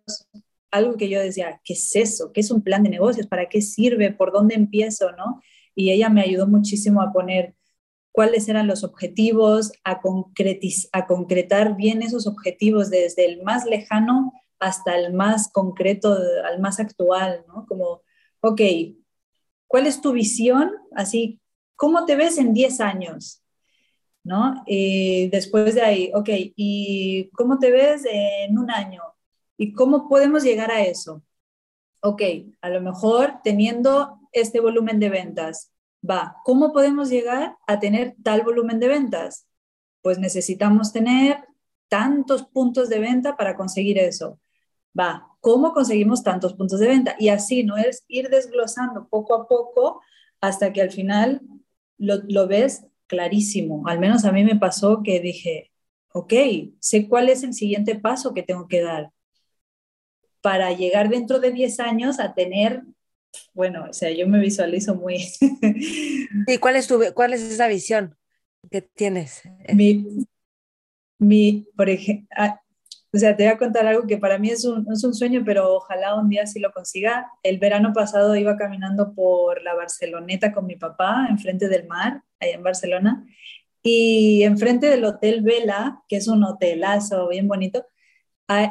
algo que yo decía, ¿qué es eso? ¿Qué es un plan de negocios? ¿Para qué sirve? ¿Por dónde empiezo? ¿no? Y ella me ayudó muchísimo a poner cuáles eran los objetivos, a, a concretar bien esos objetivos desde el más lejano hasta el más concreto, al más actual, ¿no? Como, ok, ¿cuál es tu visión? Así, ¿cómo te ves en 10 años? ¿No? Y después de ahí, ok, ¿y cómo te ves en un año? ¿Y cómo podemos llegar a eso? Ok, a lo mejor teniendo este volumen de ventas, va, ¿cómo podemos llegar a tener tal volumen de ventas? Pues necesitamos tener tantos puntos de venta para conseguir eso. Va, ¿cómo conseguimos tantos puntos de venta? Y así, ¿no? Es ir desglosando poco a poco hasta que al final lo, lo ves clarísimo. Al menos a mí me pasó que dije, ok, sé cuál es el siguiente paso que tengo que dar para llegar dentro de 10 años a tener bueno, o sea, yo me visualizo muy... [LAUGHS] ¿Y cuál es, tu, cuál es esa visión que tienes? Mi, mi por ejemplo, ah, o sea, te voy a contar algo que para mí es un, es un sueño, pero ojalá un día sí lo consiga. El verano pasado iba caminando por la Barceloneta con mi papá, enfrente del mar, allá en Barcelona, y enfrente del Hotel Vela, que es un hotelazo bien bonito,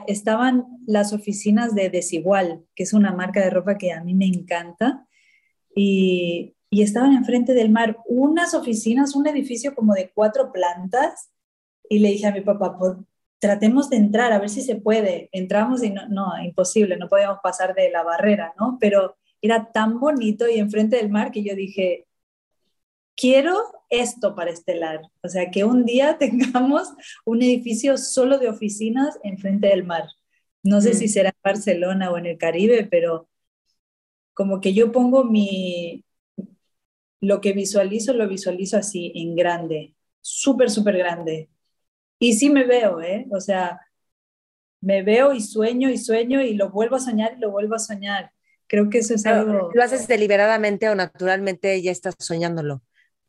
estaban las oficinas de Desigual, que es una marca de ropa que a mí me encanta, y, estaban enfrente del mar unas oficinas, un edificio como de cuatro plantas, y le dije a mi papá, pues, tratemos de entrar, a ver si se puede. Entramos y no, no, imposible, no podíamos pasar de la barrera, ¿no? Pero era tan bonito y enfrente del mar que yo dije, quiero esto para Estelar, o sea, que un día [LAUGHS] tengamos un edificio solo de oficinas enfrente del mar. No sé si mm. será en Barcelona o en el Caribe, pero como que yo pongo mi, lo que visualizo, lo visualizo así, en grande, súper, súper grande. Y sí me veo, ¿eh? O sea, me veo y sueño y sueño y lo vuelvo a soñar y lo vuelvo a soñar. Creo que eso es algo... ¿Lo haces deliberadamente o naturalmente ya estás soñándolo?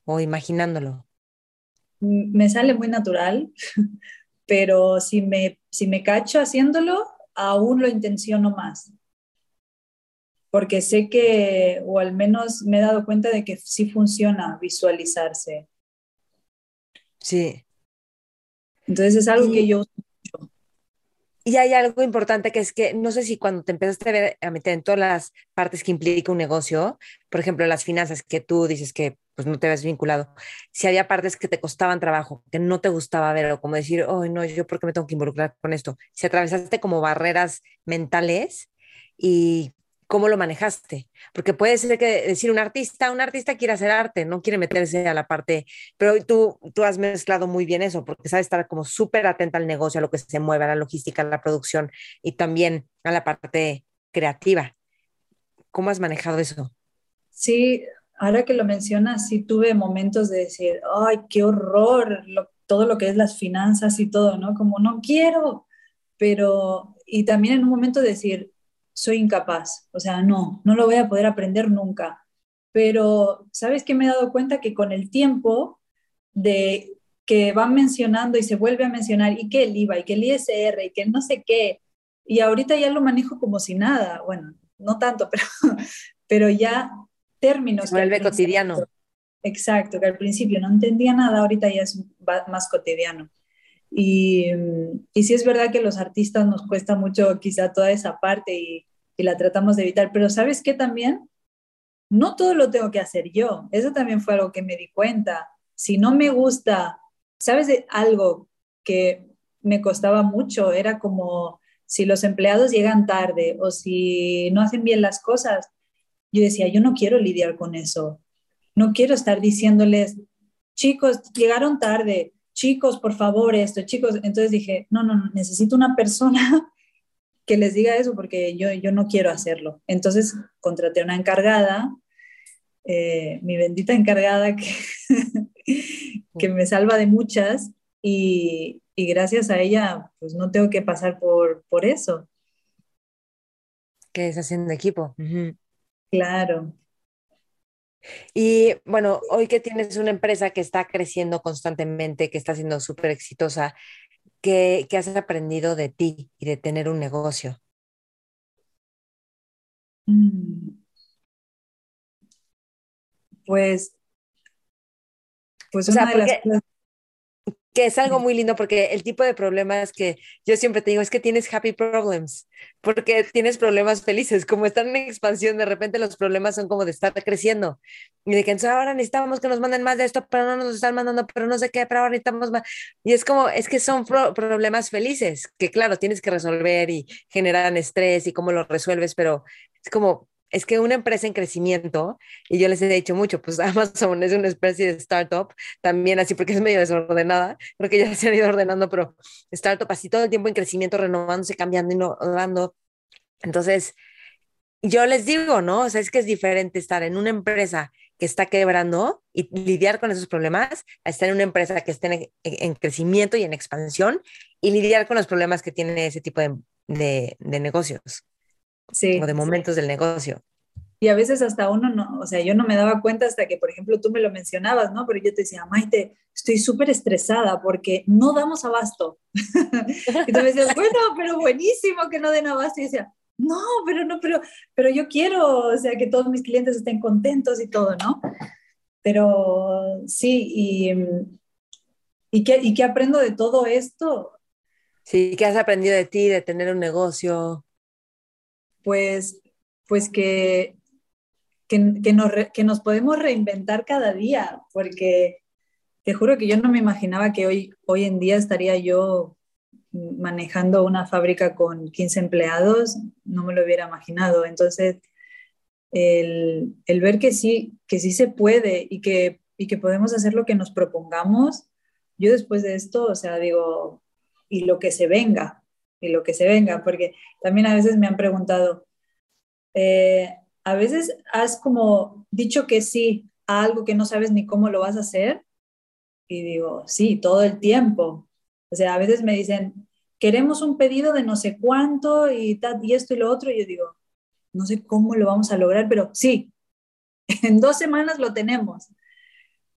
O imaginándolo? Me sale muy natural, [LAUGHS] pero si me, si me cacho haciéndolo, aún lo intenciono más. Porque sé que, o al menos me he dado cuenta de que sí funciona visualizarse. Sí. Entonces es algo que yo y hay algo importante que es que no sé si cuando te empezaste a, ver, a meter en todas las partes que implica un negocio, por ejemplo, las finanzas que tú dices que pues no te ves vinculado, si había partes que te costaban trabajo, que no te gustaba ver, o como decir, oh, no, yo por qué me tengo que involucrar con esto, si atravesaste como barreras mentales y cómo lo manejaste, porque puede ser que decir un artista, un artista quiere hacer arte, no quiere meterse a la parte, pero tú, tú has mezclado muy bien eso, porque sabes estar como súper atenta al negocio, a lo que se mueve, a la logística, a la producción y también a la parte creativa. ¿Cómo has manejado eso? Sí, ahora que lo mencionas, sí tuve momentos de decir, ay, qué horror, todo lo que es las finanzas y todo, ¿no? Como no quiero, pero, y también en un momento de decir, soy incapaz, o sea, no, no lo voy a poder aprender nunca. Pero, ¿sabes qué me he dado cuenta? Que con el tiempo de que van mencionando y se vuelve a mencionar, y que el IVA, y que el ISR, y que no sé qué, y ahorita ya lo manejo como si nada, bueno, no tanto, [LAUGHS] pero, pero ya términos. Se vuelve cotidiano. Exacto, que al principio no entendía nada, ahorita ya es más cotidiano. Y, y sí es verdad que los artistas nos cuesta mucho quizá toda esa parte y, y la tratamos de evitar, pero ¿sabes qué también? No todo lo tengo que hacer yo. Eso también fue algo que me di cuenta. Si no me gusta, ¿sabes de algo que me costaba mucho? Era como si los empleados llegan tarde o si no hacen bien las cosas. Yo decía, yo no quiero lidiar con eso. No quiero estar diciéndoles, chicos, llegaron tarde, chicos, por favor, esto, chicos. Entonces dije, no, no, necesito una persona [LAUGHS] que les diga eso porque yo, yo no quiero hacerlo. Entonces contraté una encargada, eh, mi bendita encargada que, [LAUGHS] que me salva de muchas y, y, gracias a ella pues no tengo que pasar por, por eso. ¿Qué es haciendo equipo? Claro. Y bueno, hoy que tienes una empresa que está creciendo constantemente, que está siendo súper exitosa, ¿qué, has aprendido de ti y de tener un negocio? Mm. Pues pues una de las que es algo muy lindo porque el tipo de problemas que yo siempre te digo es que tienes happy problems, porque tienes problemas felices, como están en expansión, de repente los problemas son como de estar creciendo y de que entonces ahora necesitamos que nos manden más de esto, pero no nos están mandando, pero no sé qué, pero ahora necesitamos más. Y es como, es que son problemas felices, que claro, tienes que resolver y generan estrés y cómo lo resuelves, pero es como, es que una empresa en crecimiento, y yo les he dicho mucho, pues [LAUGHS] Amazon es una especie de startup, también así porque es medio desordenada, creo que ya se han ido ordenando, pero startup así todo el tiempo en crecimiento, renovándose, cambiando, innovando. Entonces, yo les digo, ¿no? O sea, es que es diferente estar en una empresa que está quebrando y lidiar con esos problemas a estar en una empresa que esté en, crecimiento y en expansión y lidiar con los problemas que tiene ese tipo de, negocios sí, o de momentos del negocio. Y a veces hasta uno no, o sea, yo no me daba cuenta hasta que, por ejemplo, tú me lo mencionabas, ¿no? Pero yo te decía, Maite, estoy súper estresada porque no damos abasto. [LAUGHS] y tú me decías, bueno, pero buenísimo que no den abasto. Y decía, no, pero no, pero, pero yo quiero, o sea, que todos mis clientes estén contentos y todo, ¿no? Pero sí, y, y, qué, y qué aprendo de todo esto. Sí, ¿qué has aprendido de ti, de tener un negocio? Pues, pues que, que, nos, que nos podemos reinventar cada día, porque te juro que yo no me imaginaba que hoy, hoy en día estaría yo manejando una fábrica con 15 empleados, no me lo hubiera imaginado. Entonces, el, el, ver que sí, que sí se puede y que, y que podemos hacer lo que nos propongamos, yo después de esto, o sea, digo, y lo que se venga, y lo que se venga, porque también a veces me han preguntado, eh, a veces has como dicho que sí a algo que no sabes ni cómo lo vas a hacer, y digo, sí, todo el tiempo. O sea, a veces me dicen, queremos un pedido de no sé cuánto y, y esto y lo otro, y yo digo, no sé cómo lo vamos a lograr, pero sí, [LAUGHS] en dos semanas lo tenemos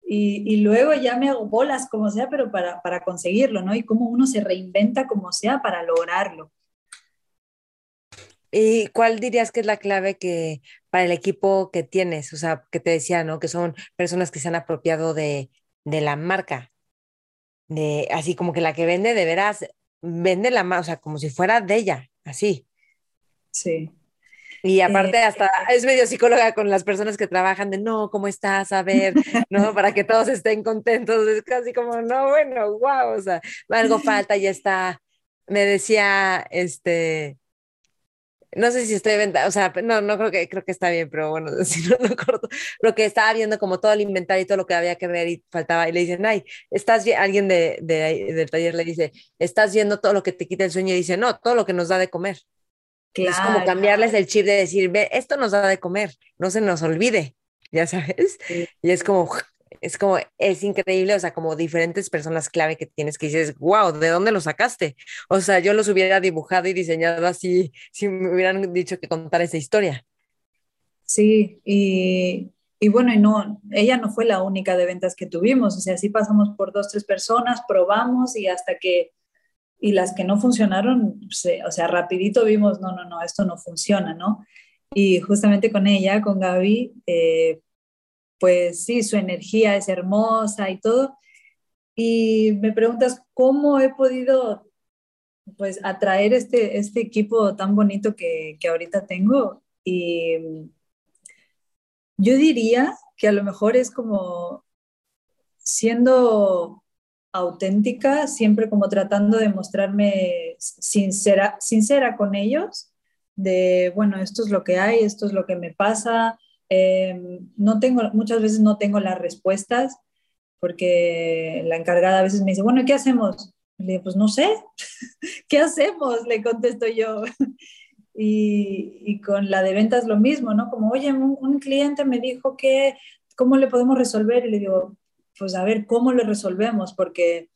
y, luego ya me hago bolas como sea, pero para, para conseguirlo, ¿no? Y cómo uno se reinventa como sea para lograrlo. ¿Y cuál dirías que es la clave que para el equipo que tienes? O sea, que te decía, ¿no? Que son personas que se han apropiado de, de la marca. De, así como que la que vende de veras, vende la o sea, como si fuera de ella, así. Sí. Y aparte hasta es medio psicóloga con las personas que trabajan de, no, ¿cómo estás? A ver, ¿no? Para que todos estén contentos. Es casi como, no, bueno, wow, o sea, algo falta, ya está. Me decía, este, no sé si estoy venta, o sea, no, no creo que, creo que está bien, pero bueno, [LAUGHS] si no lo corto, pero que estaba viendo como todo el inventario y todo lo que había que ver y faltaba, y le dicen, ay, estás alguien de, de, del taller le dice, estás viendo todo lo que te quita el sueño y dice, no, todo lo que nos da de comer. Es como cambiarles el chip de decir, ve, esto nos da de comer, no se nos olvide, ya sabes. Y es como, es como, es increíble, o sea, como diferentes personas clave que tienes que dices, wow, ¿de dónde lo sacaste? O sea, yo los hubiera dibujado y diseñado así si me hubieran dicho que contar esa historia. Sí, y, y bueno, y no, ella no fue la única de ventas que tuvimos, o sea, sí pasamos por dos, tres personas, probamos y hasta que y las que no funcionaron, o sea, rapidito vimos, no, no, no, esto no funciona, ¿no? Y justamente con ella, con Gaby, eh, pues sí, su energía es hermosa y todo. Y me preguntas cómo he podido, pues, atraer este, este equipo tan bonito que, que ahorita tengo. Y yo diría que a lo mejor es como siendo auténtica, siempre como tratando de mostrarme sincera, sincera con ellos, de, bueno, esto es lo que hay, esto es lo que me pasa. Em, no tengo, muchas veces no tengo las respuestas porque la encargada a veces me dice, bueno, ¿qué hacemos? Le digo, pues no sé, [LAUGHS] ¿qué hacemos? Le contesto yo. [LAUGHS] y, y, con la de ventas lo mismo, ¿no? Como, oye, un, un cliente me dijo que, ¿cómo le podemos resolver? Y le digo, pues a ver cómo lo resolvemos, porque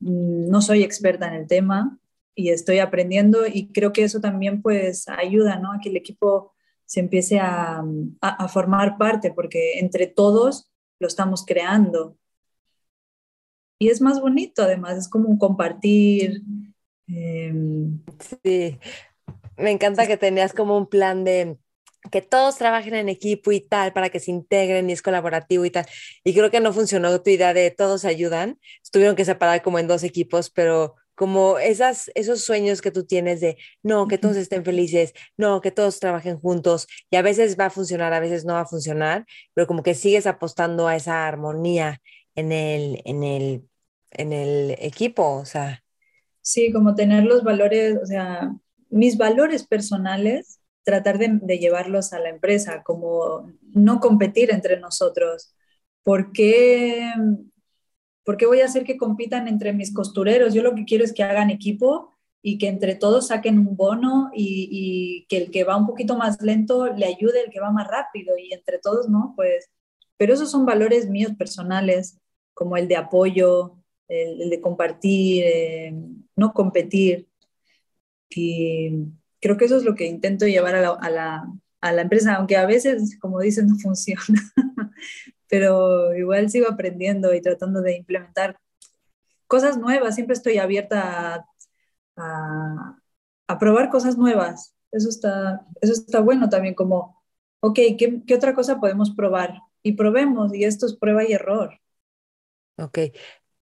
mm, no soy experta en el tema y estoy aprendiendo y creo que eso también pues ayuda, ¿no? A que el equipo se empiece a, a, formar parte, porque entre todos lo estamos creando. Y es más bonito, además, es como un compartir. Em, sí, me encanta que tenías como un plan de que todos trabajen en equipo y tal, para que se integren y es colaborativo y tal. Y creo que no funcionó tu idea de todos ayudan. Tuvieron que separar como en dos equipos, pero como esas, esos sueños que tú tienes de, no, que todos estén felices, no, que todos trabajen juntos, y a veces va a funcionar, a veces no va a funcionar, pero como que sigues apostando a esa armonía en el, en el, en el equipo, o sea. Sí, como tener los valores, o sea, mis valores personales, tratar de, llevarlos a la empresa, como no competir entre nosotros. porque ¿Por qué voy a hacer que compitan entre mis costureros? Yo lo que quiero es que hagan equipo y que entre todos saquen un bono y, que el que va un poquito más lento le ayude el que va más rápido y entre todos, ¿no? Pues, pero esos son valores míos personales, como el de apoyo, el, de compartir, eh, no competir. Y creo que eso es lo que intento llevar a la, a la empresa, aunque a veces, como dicen, no funciona [LAUGHS] pero igual sigo aprendiendo y tratando de implementar cosas nuevas. Siempre estoy abierta a, a, probar cosas nuevas. Eso está, eso está bueno también, como, ok, ¿qué, ¿qué, otra cosa podemos probar? Y probemos, y esto es prueba y error. Ok.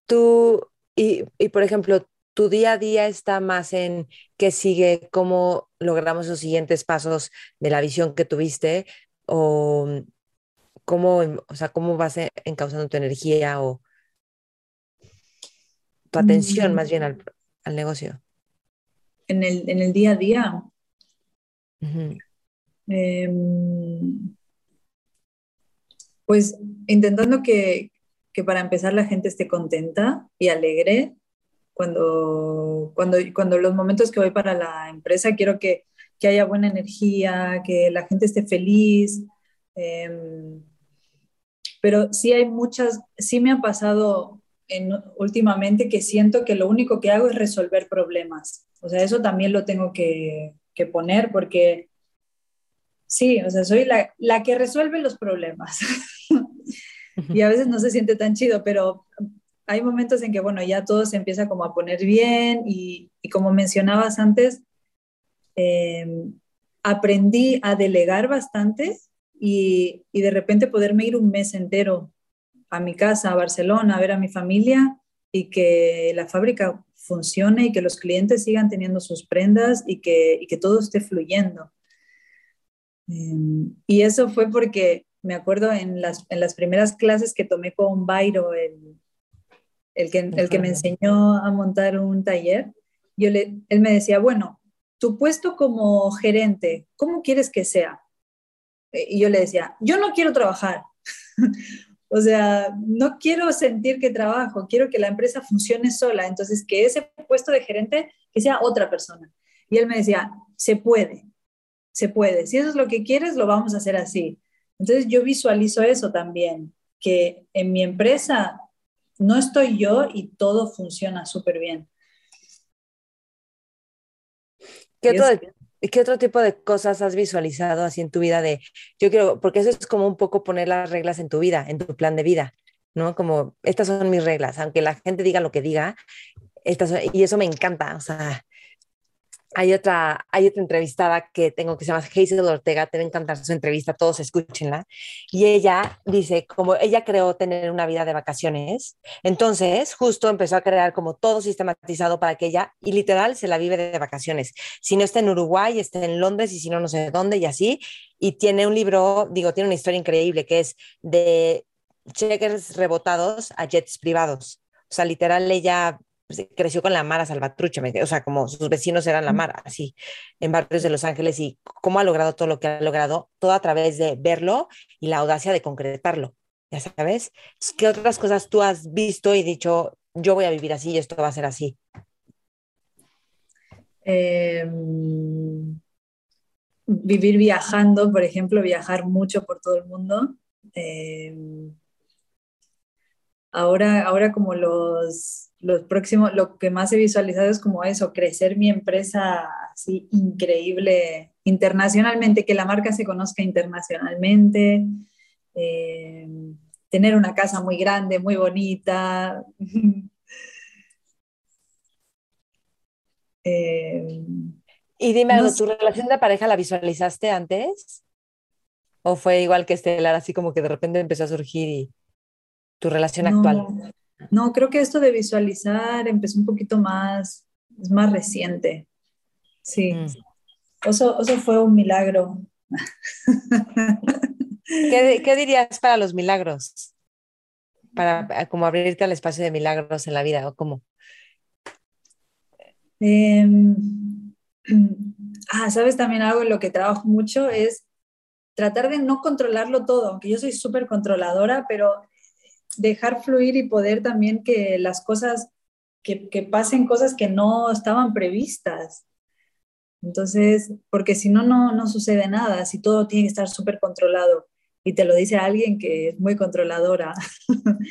Tú, y, y por ejemplo, tu día a día está más en qué sigue, cómo logramos los siguientes pasos de la visión que tuviste, o cómo, o sea, cómo vas encauzando tu energía o tu atención más bien al, al negocio? En el, en el, día a día. Em, pues intentando que, que, para empezar la gente esté contenta y alegre. Cuando, cuando, cuando los momentos que voy para la empresa quiero que, que haya buena energía, que la gente esté feliz. Eh, pero sí hay muchas, sí me ha pasado en, últimamente que siento que lo único que hago es resolver problemas. O sea, eso también lo tengo que, que poner porque sí, o sea, soy la, la que resuelve los problemas. [LAUGHS] y a veces no se siente tan chido, pero hay momentos en que, bueno, ya todo se empieza como a poner bien y, y como mencionabas antes, eh, aprendí a delegar bastante y, de repente poderme ir un mes entero a mi casa, a Barcelona, a ver a mi familia y que la fábrica funcione y que los clientes sigan teniendo sus prendas y que, que todo esté fluyendo. Em, y eso fue porque me acuerdo en las, en las primeras clases que tomé con Bairo, el, el, que, el que me enseñó a montar un taller, yo le, él me decía, bueno, tu puesto como gerente, ¿cómo quieres que sea? Eh, y yo le decía, yo no quiero trabajar. [LAUGHS] o sea, no quiero sentir que trabajo, quiero que la empresa funcione sola. Entonces, que ese puesto de gerente, que sea otra persona. Y él me decía, se puede, se puede. Si eso es lo que quieres, lo vamos a hacer así. Entonces, yo visualizo eso también, que en mi empresa no estoy yo y todo funciona súper bien. ¿Qué, ¿Qué otro tipo de cosas has visualizado así en tu vida de, yo quiero, porque eso es como un poco poner las reglas en tu vida, en tu plan de vida, ¿no? Como, estas son mis reglas, aunque la gente diga lo que diga, estas y eso me encanta, o sea, hay otra, hay otra entrevistada que tengo que se llama Hazel Ortega, te va a encantar su entrevista, todos escúchenla. Y ella dice, como ella creó tener una vida de vacaciones, entonces justo empezó a crear como todo sistematizado para que ella, y literal, se la vive de vacaciones. Si no está en Uruguay, está en Londres y si no, no sé dónde y así. Y tiene un libro, digo, tiene una historia increíble que es de checkers rebotados a jets privados. O sea, literal, ella pues, creció con la Mara Salvatrucha, o sea, como sus vecinos eran la Mara, así, en barrios de Los Ángeles, y cómo ha logrado todo lo que ha logrado, todo a través de verlo y la audacia de concretarlo, ya sabes. ¿Qué otras cosas tú has visto y dicho, yo voy a vivir así y esto va a ser así? Em, vivir viajando, por ejemplo, viajar mucho por todo el mundo. Em, ahora, ahora como los los próximos, lo que más he visualizado es como eso, crecer mi empresa así increíble internacionalmente, que la marca se conozca internacionalmente, eh, tener una casa muy grande, muy bonita. [LAUGHS] Eh, y dime algo, ¿tu relación de pareja la visualizaste antes? ¿O fue igual que Estelar, así como que de repente empezó a surgir y tu relación actual? No, creo que esto de visualizar empezó un poquito más, es más reciente. Sí. Mm. Eso, fue un milagro. ¿Qué, dirías para los milagros? Para como abrirte al espacio de milagros en la vida, ¿o cómo? Em, ah, sabes también algo en lo que trabajo mucho es tratar de no controlarlo todo, aunque yo soy súper controladora, pero dejar fluir y poder también que las cosas, que, que pasen cosas que no estaban previstas. Entonces, porque si no, no sucede nada, si todo tiene que estar súper controlado. Y te lo dice alguien que es muy controladora. [LAUGHS]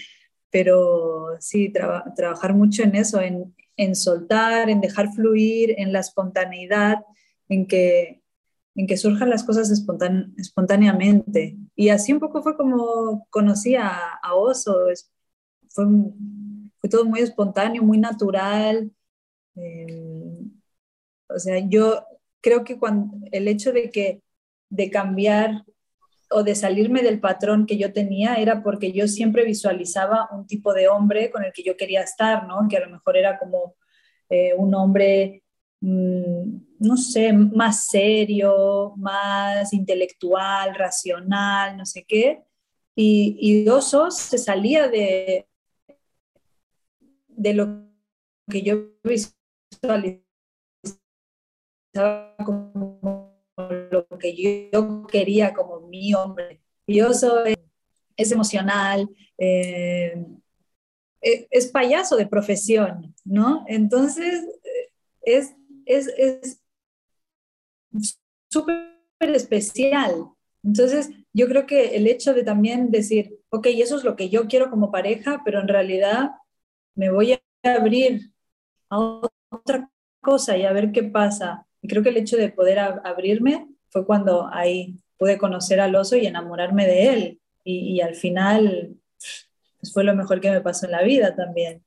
Pero sí, trabajar mucho en eso, en, en, soltar, en dejar fluir, en la espontaneidad, en que, en que surjan las cosas espontáneamente. Y así un poco fue como conocí a, Oso. fue, fue, todo muy espontáneo, muy natural. Eh, o sea, yo creo que cuando, el hecho de que de cambiar o de salirme del patrón que yo tenía era porque yo siempre visualizaba un tipo de hombre con el que yo quería estar, ¿no? Que a lo mejor era como eh, un hombre, no sé, más serio, más intelectual, racional, no sé qué. Y, y Osos se salía de, de lo que yo visualizaba como lo que yo quería como mi hombre. Yo soy, es emocional, eh, e, es, payaso de profesión, ¿no? Entonces, es súper especial. Entonces, yo creo que el hecho de también decir, ok, eso es lo que yo quiero como pareja, pero en realidad me voy a abrir a otra cosa y a ver qué pasa. Y creo que el hecho de poder abrirme fue cuando ahí pude conocer al oso y enamorarme de él. Y, al final pues fue lo mejor que me pasó en la vida también.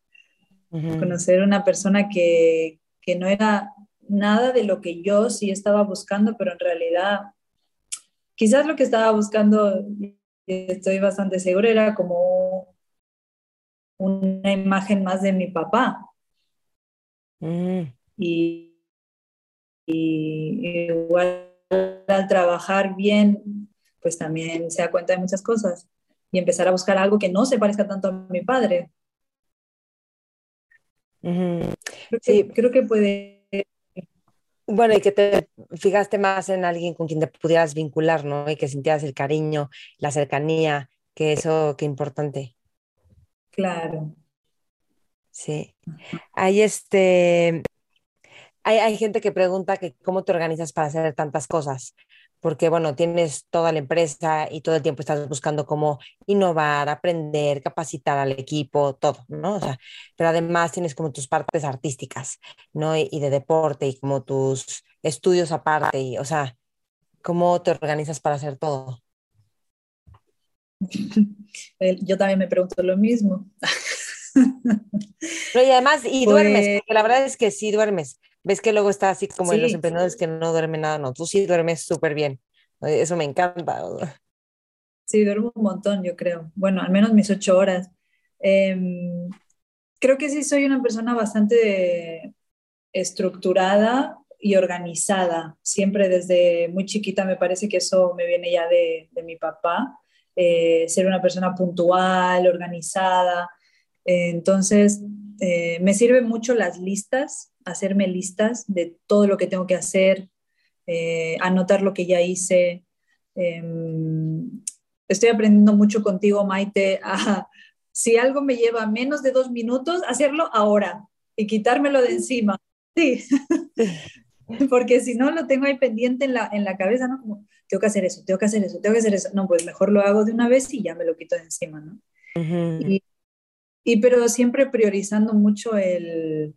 Conocer una persona que, que no era nada de lo que yo sí estaba buscando, pero en realidad quizás lo que estaba buscando, estoy bastante segura, era como una imagen más de mi papá. Mm. Y y igual al trabajar bien, pues también se da cuenta de muchas cosas y empezar a buscar algo que no se parezca tanto a mi padre. sí. creo que puede... Bueno, y que te fijaste más en alguien con quien te pudieras vincular, ¿no? Y que sintieras el cariño, la cercanía, que eso, qué importante. Claro. Sí. Hay este, hay, gente que pregunta que cómo te organizas para hacer tantas cosas, porque bueno, tienes toda la empresa y todo el tiempo estás buscando cómo innovar, aprender, capacitar al equipo, todo, ¿no? O sea, pero además tienes como tus partes artísticas, ¿no? Y, de deporte y como tus estudios aparte, y, o sea, ¿cómo te organizas para hacer todo? [LAUGHS] Yo también me pregunto lo mismo. Pero y además, y duermes, pues porque la verdad es que sí duermes. Ves que luego está así como en los emprendedores que no duermen nada, no, tú sí duermes súper bien. Eso me encanta. Sí, duermo un montón, yo creo. Bueno, al menos mis ocho horas. Em, creo que sí soy una persona bastante estructurada y organizada. Siempre desde muy chiquita me parece que eso me viene ya de, mi papá. Eh, ser una persona puntual, organizada. entonces, eh, me sirven mucho las listas hacerme listas de todo lo que tengo que hacer, eh, anotar lo que ya hice. Em, estoy aprendiendo mucho contigo, Maite, si algo me lleva menos de dos minutos, hacerlo ahora y quitármelo de encima. Sí, [LAUGHS] porque si no lo tengo ahí pendiente en la, en la cabeza, ¿no? Como, tengo que hacer eso, tengo que hacer eso, tengo que hacer eso. No, pues mejor lo hago de una vez y ya me lo quito de encima, ¿no? y, y, pero siempre priorizando mucho el,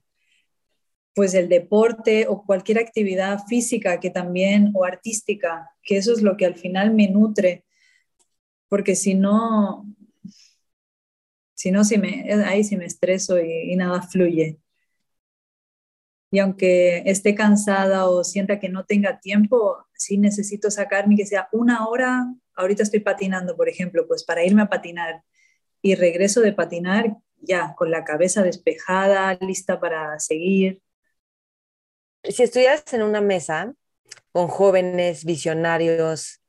pues el deporte o cualquier actividad física que también o artística, que eso es lo que al final me nutre, porque si no, si no, si me, ahí sí me estreso y, nada fluye. y aunque esté cansada o sienta que no tenga tiempo, sí necesito sacarme que sea una hora, ahorita estoy patinando, por ejemplo, pues para irme a patinar y regreso de patinar ya con la cabeza despejada, lista para seguir. Si estuvieras en una mesa con jóvenes visionarios,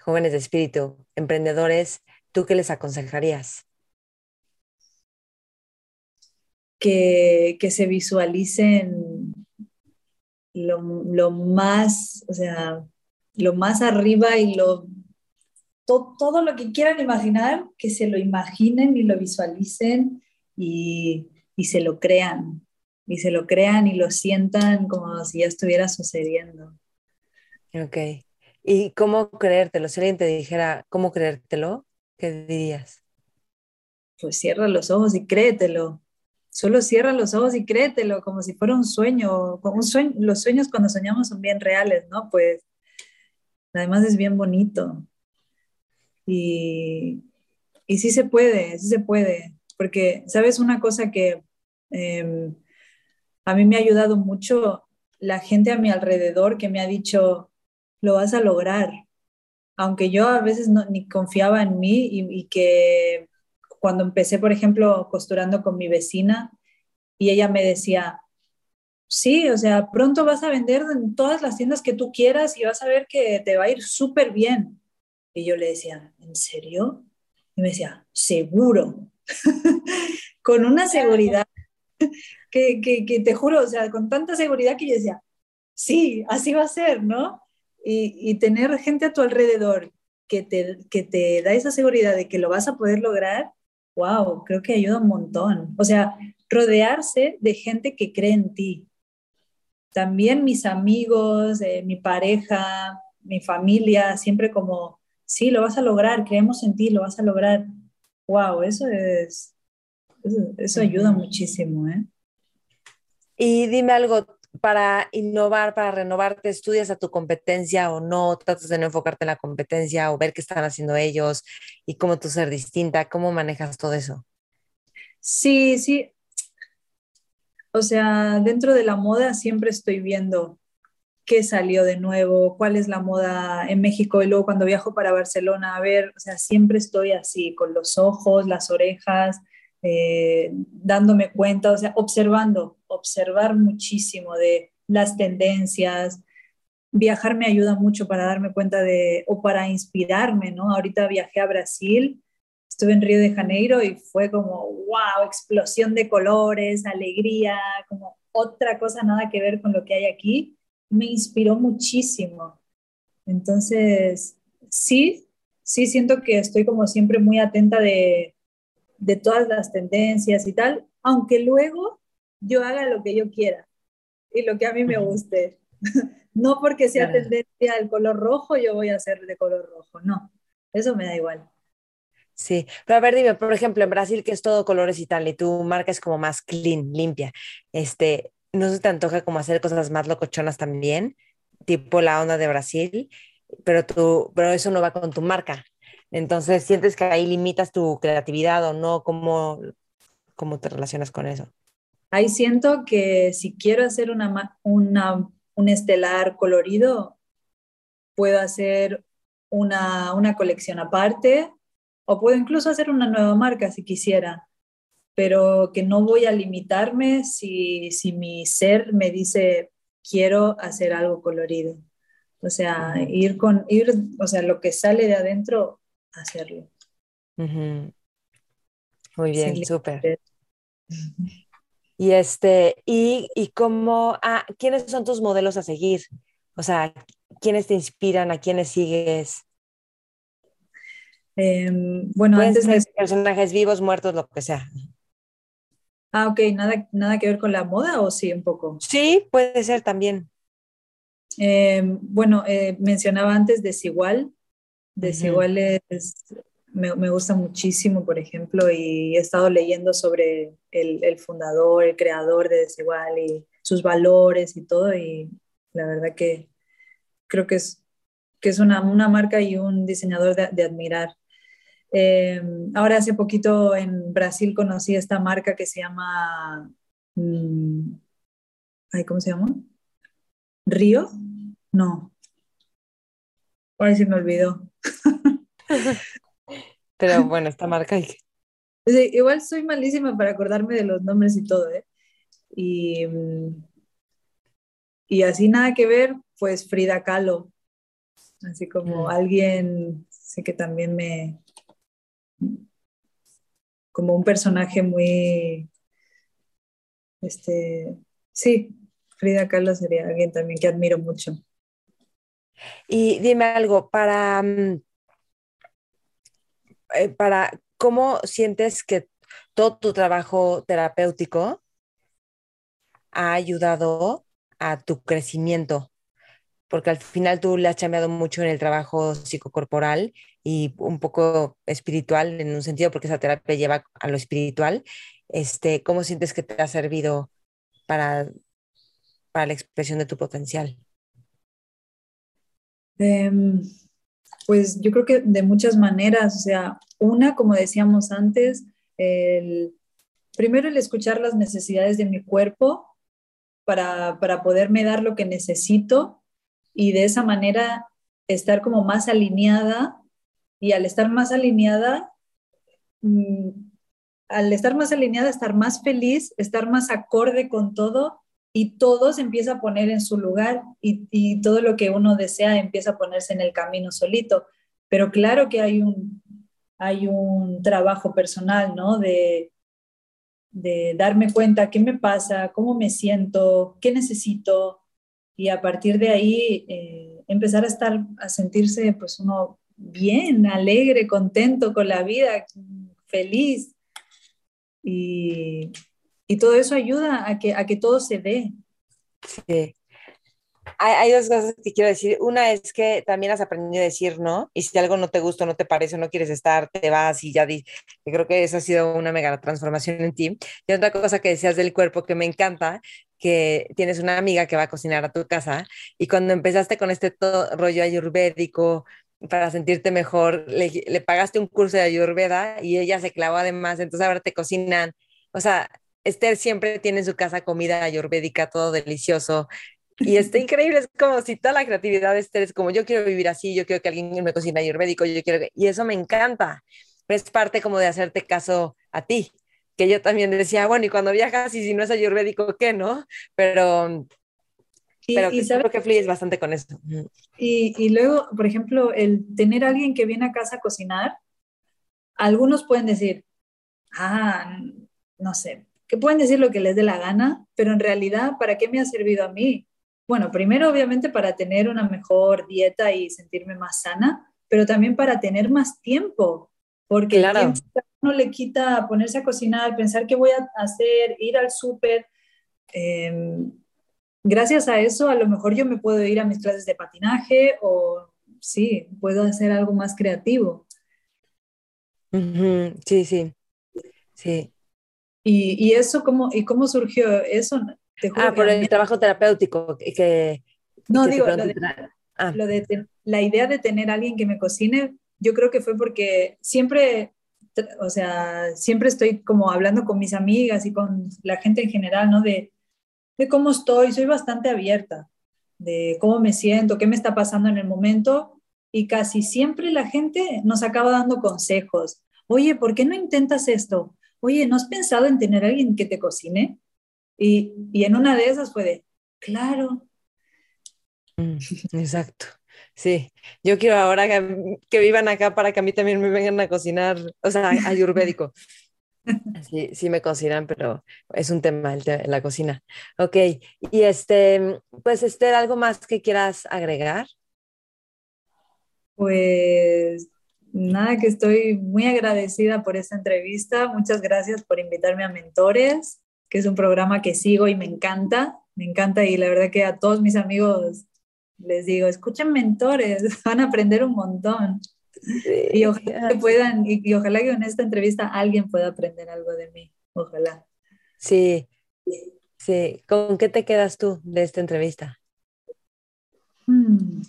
jóvenes de espíritu, emprendedores, ¿tú qué les aconsejarías? Que, que se visualicen lo, más, o sea, lo más arriba y lo todo lo que quieran imaginar, que se lo imaginen y lo visualicen y, y, se lo crean, y se lo crean y lo sientan como si ya estuviera sucediendo. Ok. ¿Y cómo creértelo? Si alguien te dijera cómo creértelo, ¿qué dirías? Pues cierra los ojos y créetelo. Solo cierra los ojos y créetelo, como si fuera un sueño. Un sueño. Los sueños cuando soñamos son bien reales, ¿no? Pues además es bien bonito. Y, y sí se puede, sí se puede. Porque, ¿sabes una cosa que em, a mí me ha ayudado mucho? La gente a mi alrededor que me ha dicho, lo vas a lograr. Aunque yo a veces no, ni confiaba en mí y, que cuando empecé, por ejemplo, costurando con mi vecina y ella me decía, sí, o sea, pronto vas a vender en todas las tiendas que tú quieras y vas a ver que te va a ir súper bien. Y yo le decía, ¿en serio? Y me decía, seguro, [LAUGHS] con una seguridad [LAUGHS] que, que, que, te juro, o sea, con tanta seguridad que yo decía, sí, así va a ser, ¿no? y, tener gente a tu alrededor que te, que te da esa seguridad de que lo vas a poder lograr, wow, creo que ayuda un montón. O sea, rodearse de gente que cree en ti. También mis amigos, eh, mi pareja, mi familia, siempre como, sí, lo vas a lograr, creemos en ti, lo vas a lograr. Wow, eso es, eso, eso ayuda muchísimo, ¿eh? Y dime algo, para innovar, para renovarte, estudias a tu competencia o no, tratas de no enfocarte en la competencia o ver qué están haciendo ellos y cómo tú ser distinta, cómo manejas todo eso. Sí, sí. O sea, dentro de la moda siempre estoy viendo qué salió de nuevo, cuál es la moda en México y luego cuando viajo para Barcelona a ver, o sea, siempre estoy así, con los ojos, las orejas, eh, dándome cuenta, o sea, observando, observar muchísimo de las tendencias. Viajar me ayuda mucho para darme cuenta de, o para inspirarme, ¿no? Ahorita viajé a Brasil, estuve en Río de Janeiro y fue como, wow, explosión de colores, alegría, como otra cosa nada que ver con lo que hay aquí. Me inspiró muchísimo. Entonces, sí, sí siento que estoy como siempre muy atenta de, de todas las tendencias y tal, aunque luego yo haga lo que yo quiera y lo que a mí me guste. [LAUGHS] no porque sea tendencia el color rojo, yo voy a hacer de color rojo, no, eso me da igual. Sí, pero a ver, dime, por ejemplo, en Brasil que es todo colores y tal, y tu marca es como más clean, limpia, este, ¿no se te antoja como hacer cosas más locochonas también? Tipo la onda de Brasil, pero, tú, pero eso no va con tu marca. Entonces, ¿sientes que ahí limitas tu creatividad o no? ¿Cómo, cómo te relacionas con eso? Ahí siento que si quiero hacer una, una, un estelar colorido, puedo hacer una, una colección aparte o puedo incluso hacer una nueva marca si quisiera, pero que no voy a limitarme si, si mi ser me dice quiero hacer algo colorido. O sea, ir con, ir, o sea, lo que sale de adentro hacerlo. Muy bien, súper. Y este, y, y cómo, ah, ¿quiénes son tus modelos a seguir? O sea, ¿quiénes te inspiran? ¿A quiénes sigues? Em, bueno, antes de... personajes vivos, muertos, lo que sea. Ah, ok, ¿Nada, nada que ver con la moda o sí, un poco. Sí, puede ser también. Em, bueno, eh, mencionaba antes Desigual, Desiguales me, me, gusta muchísimo, por ejemplo, y he estado leyendo sobre el, el, fundador, el creador de Desigual y sus valores y todo, y la verdad que creo que es, que es una, una marca y un diseñador de, de admirar. Eh, ahora hace poquito en Brasil conocí esta marca que se llama, mm, Ay, ¿cómo se llama? ¿Río? No. Ahora sí me olvidó. [LAUGHS] Pero bueno, esta marca hay igual soy malísima para acordarme de los nombres y todo, ¿eh? Y, y así nada que ver, pues Frida Kahlo. Así como mm. alguien, sé que también me... como un personaje muy... Este, sí, Frida Kahlo sería alguien también que admiro mucho. Y dime algo, para, mm, eh, para ¿cómo sientes que todo tu trabajo terapéutico ha ayudado a tu crecimiento? Porque al final tú le has cambiado mucho en el trabajo psicocorporal y un poco espiritual en un sentido, porque esa terapia lleva a lo espiritual. Este, ¿Cómo sientes que te ha servido para, para la expresión de tu potencial? Em, pues yo creo que de muchas maneras, o sea, una, como decíamos antes, el, primero el escuchar las necesidades de mi cuerpo para, para poderme dar lo que necesito y de esa manera estar como más alineada y al estar más alineada, mm, al estar más alineada, estar más feliz, estar más acorde con todo y todo se empieza a poner en su lugar y, todo lo que uno desea empieza a ponerse en el camino solito. Pero claro que hay un, hay un trabajo personal, ¿no? De, de darme cuenta qué me pasa, cómo me siento, qué necesito y a partir de ahí eh, empezar a estar, a sentirse pues uno bien, alegre, contento con la vida, feliz. Y, y todo eso ayuda a que, a que todo se dé. Sí. Hay, dos cosas que quiero decir. Una es que también has aprendido a decir no, y si algo no te gusta, no te parece, no quieres estar, te vas y ya di. creo que eso ha sido una mega transformación en ti. Y otra cosa que decías del cuerpo que me encanta, que tienes una amiga que va a cocinar a tu casa y cuando empezaste con este rollo ayurvédico, para sentirte mejor, le, le, pagaste un curso de ayurveda y ella se clavó además, entonces ahora te cocinan. O sea, Esther siempre tiene en su casa comida ayurvédica, todo delicioso. Y está [LAUGHS] increíble, es como si toda la creatividad de Esther es como yo quiero vivir así, yo quiero que alguien me cocine ayurvédico, yo quiero y eso me encanta. Pero es parte como de hacerte caso a ti, que yo también decía, bueno, y cuando viajas y si no es ayurvédico, ¿qué no? Pero, y, pero creo que fluyes bastante con eso. Y, y luego, por ejemplo, el tener a alguien que viene a casa a cocinar, algunos pueden decir, ah, no sé, que pueden decir lo que les dé la gana, pero en realidad, ¿para qué me ha servido a mí? Bueno, primero obviamente para tener una mejor dieta y sentirme más sana, pero también para tener más tiempo, porque claro. No le quita ponerse a cocinar, pensar qué voy a hacer, ir al súper. Em, gracias a eso, a lo mejor yo me puedo ir a mis clases de patinaje o sí, puedo hacer algo más creativo. Sí, sí, sí. Y, eso, ¿cómo, ¿y cómo surgió eso? ah, por el trabajo terapéutico. Que, no, digo, ah. lo de, la idea de tener a alguien que me cocine, yo creo que fue porque siempre, o sea, siempre estoy como hablando con mis amigas y con la gente en general, ¿no? De, de cómo estoy, soy bastante abierta, de cómo me siento, qué me está pasando en el momento. Y casi siempre la gente nos acaba dando consejos. Oye, ¿por qué no intentas esto? oye, ¿no has pensado en tener a alguien que te cocine? Y, en una de esas fue de, claro. Mm, exacto. Sí, yo quiero ahora que, vivan acá para que a mí también me vengan a cocinar, o sea, ayurvédico. [LAUGHS] Sí, sí me cocinan, pero es un tema el la cocina. Ok, y este, pues Esther, ¿algo más que quieras agregar? Pues Nada, que estoy muy agradecida por esta entrevista. Muchas gracias por invitarme a Mentores, que es un programa que sigo y me encanta. Me encanta y la verdad que a todos mis amigos les digo, escuchen Mentores, [LAUGHS] van a aprender un montón. y ojalá que puedan, y, ojalá que en esta entrevista alguien pueda aprender algo de mí. Ojalá. Sí, sí. ¿Con qué te quedas tú de esta entrevista? Hmm.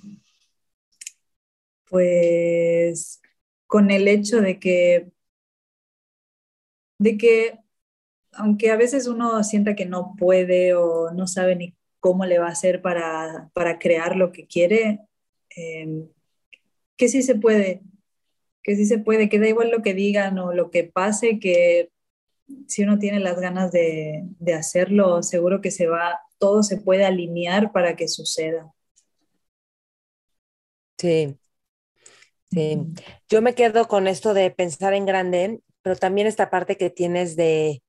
Pues con el hecho de que, de que aunque a veces uno sienta que no puede o no sabe ni cómo le va a hacer para, crear lo que quiere, em, que sí se puede, que sí se puede, que da igual lo que digan o lo que pase, que si uno tiene las ganas de, de hacerlo, seguro que se va, todo se puede alinear para que suceda. Sí, sí. Yo me quedo con esto de pensar en grande, pero también esta parte que tienes de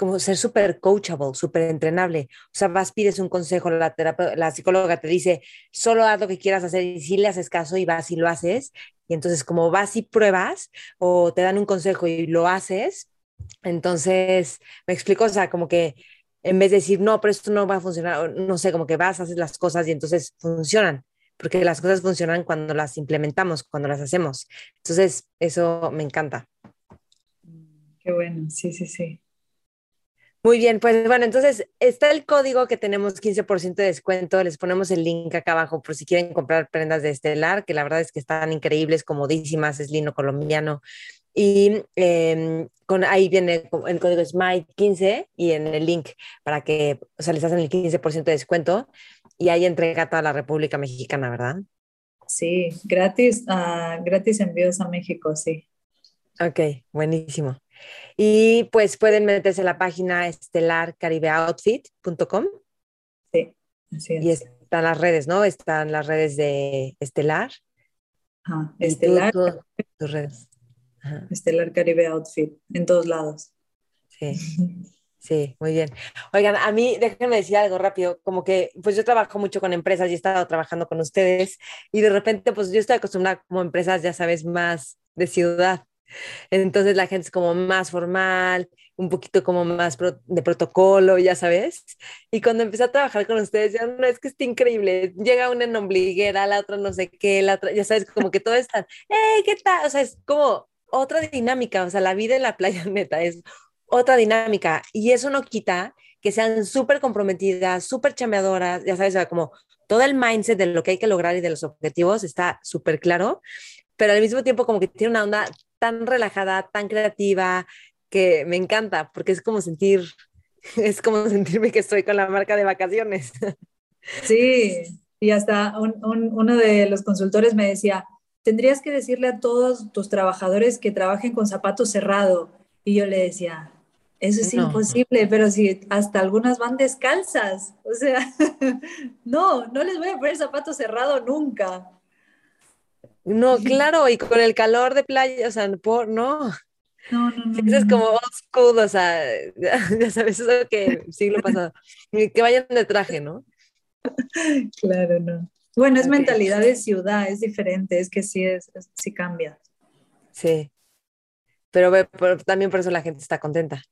como ser súper coachable, súper entrenable. O sea, vas, pides un consejo, la, la psicóloga te dice, solo haz lo que quieras hacer y si le haces caso y vas y lo haces. Y entonces como vas y pruebas o te dan un consejo y lo haces, entonces me explico, o sea, como que en vez de decir, no, pero esto no va a funcionar, no sé, como que vas, haces las cosas y entonces funcionan, porque las cosas funcionan cuando las implementamos, cuando las hacemos. Entonces, eso me encanta. Qué bueno, sí, sí, sí. Muy bien, pues bueno, entonces está el código que tenemos 15% de descuento. Les ponemos el link acá abajo por si quieren comprar prendas de Estelar, que la verdad es que están increíbles, comodísimas, es lino colombiano. Y em, con, ahí viene el código SMILE15 y en el link para que, o sea, les hacen el 15% de descuento y ahí entrega toda la República Mexicana, ¿verdad? Sí, gratis, uh, gratis envíos a México, sí. Ok, buenísimo. Y pues pueden meterse a la página estelarcaribeoutfit.com. Sí, así es. Y están las redes, ¿no? Están las redes de Estelar. Ajá, Estelar. tus redes. Estelar Caribe Outfit, en todos lados. Sí. [LAUGHS] Sí, muy bien. Oigan, a mí, déjenme decir algo rápido, como que, pues yo trabajo mucho con empresas y he estado trabajando con ustedes y de repente, pues yo estoy acostumbrada como empresas, ya sabes, más de ciudad. Entonces la gente es como más formal, un poquito como más de protocolo, ya sabes. Y cuando empecé a trabajar con ustedes, ya no, es que está increíble. Llega una en ombliguera, la otra no sé qué, la otra, ya sabes, como que todo está, hey, ¿qué tal? O sea, es como otra dinámica, o sea, la vida en la playa [LAUGHS] neta es otra dinámica. Y eso no quita que sean súper comprometidas, súper chameadoras, ya sabes, o sea, como todo el mindset de lo que hay que lograr y de los objetivos está súper claro, pero al mismo tiempo como que tiene una onda tan relajada, tan creativa, que me encanta, porque es como sentir, [LAUGHS] es como sentirme que estoy con la marca de vacaciones. [LAUGHS] Sí, y hasta uno de los consultores me decía, tendrías que decirle a todos tus trabajadores que trabajen con zapatos cerrados. Y yo le decía, eso es imposible, pero si hasta algunas van descalzas, o sea, [LAUGHS] no, no les voy a poner zapatos cerrados nunca. No, [LAUGHS] claro, y con el calor de playa, o sea, por, no. No, no, no. es como old o sea, [LAUGHS] ya, sabes, eso que siglo pasado. Que vayan de traje, ¿no? [LAUGHS] Claro, no. Bueno, es mentalidad de ciudad, es diferente, es que sí, es, sí cambia. Sí. Pero, también por eso la gente está contenta.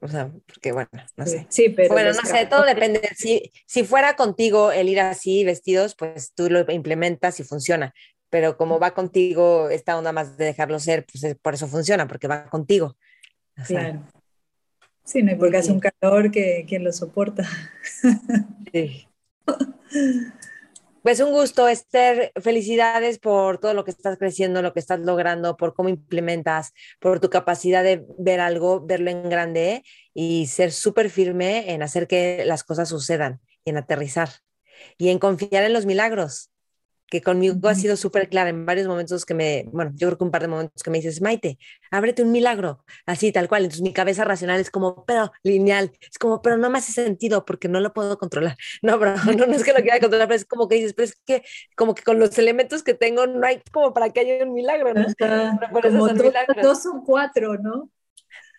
O sea, porque bueno, no sé. Sí, pero. Bueno, no sé, todo depende. Si, si fuera contigo el ir así vestidos, pues tú lo implementas y funciona pero como va contigo esta onda más de dejarlo ser, pues por eso funciona, porque va contigo. claro. Sí, no hay porque hace un calor que quien lo soporta. [LAUGHS] Sí. Pues un gusto, Esther. Felicidades por todo lo que estás creciendo, lo que estás logrando, por cómo implementas, por tu capacidad de ver algo, verlo en grande y ser súper firme en hacer que las cosas sucedan y en aterrizar y en confiar en los milagros que conmigo ha sido súper clara en varios momentos que me, bueno, yo creo que un par de momentos que me dices, Maite, ábrete un milagro, así tal cual. Entonces mi cabeza racional es como, pero lineal, es como, pero no me hace sentido porque no lo puedo controlar. [LAUGHS] No, pero no, no es que lo quiera controlar, pero es como que dices, pero es que como que con los elementos que tengo no hay como para que haya un milagro, ¿no? como dos son cuatro, ¿no?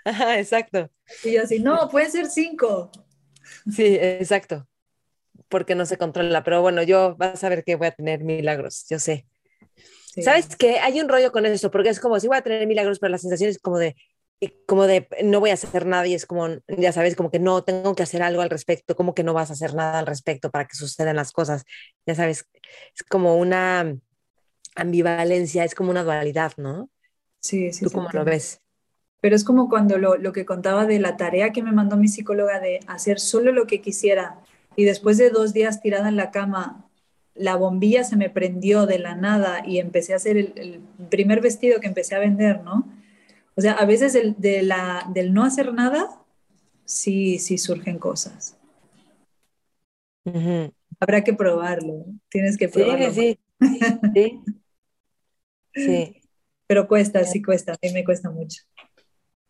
Ajá, exacto. Y yo así, no, pueden ser cinco. Sí, exacto porque no se controla. Pero bueno, yo vas a ver que voy a tener milagros, yo sé. ¿Sabes qué? Hay un rollo con eso, porque es como si voy a tener milagros, pero la sensación es como de, como de no voy a hacer nada y es como, ya sabes, como que no tengo que hacer algo al respecto, como que no vas a hacer nada al respecto para que sucedan las cosas. Ya sabes, es como una ambivalencia, es como una dualidad, ¿no? Sí, sí. ¿Tú cómo lo ves? Pero es como cuando lo, lo que contaba de la tarea que me mandó mi psicóloga de hacer solo lo que quisiera y después de dos días tirada en la cama, la bombilla se me prendió de la nada y empecé a hacer el, primer vestido que empecé a vender, ¿no? O sea, a veces el, de la, del no hacer nada sí, sí surgen cosas. Habrá que probarlo, tienes que probarlo. Sí, sí, sí. Pero cuesta, sí cuesta, a mí me cuesta mucho.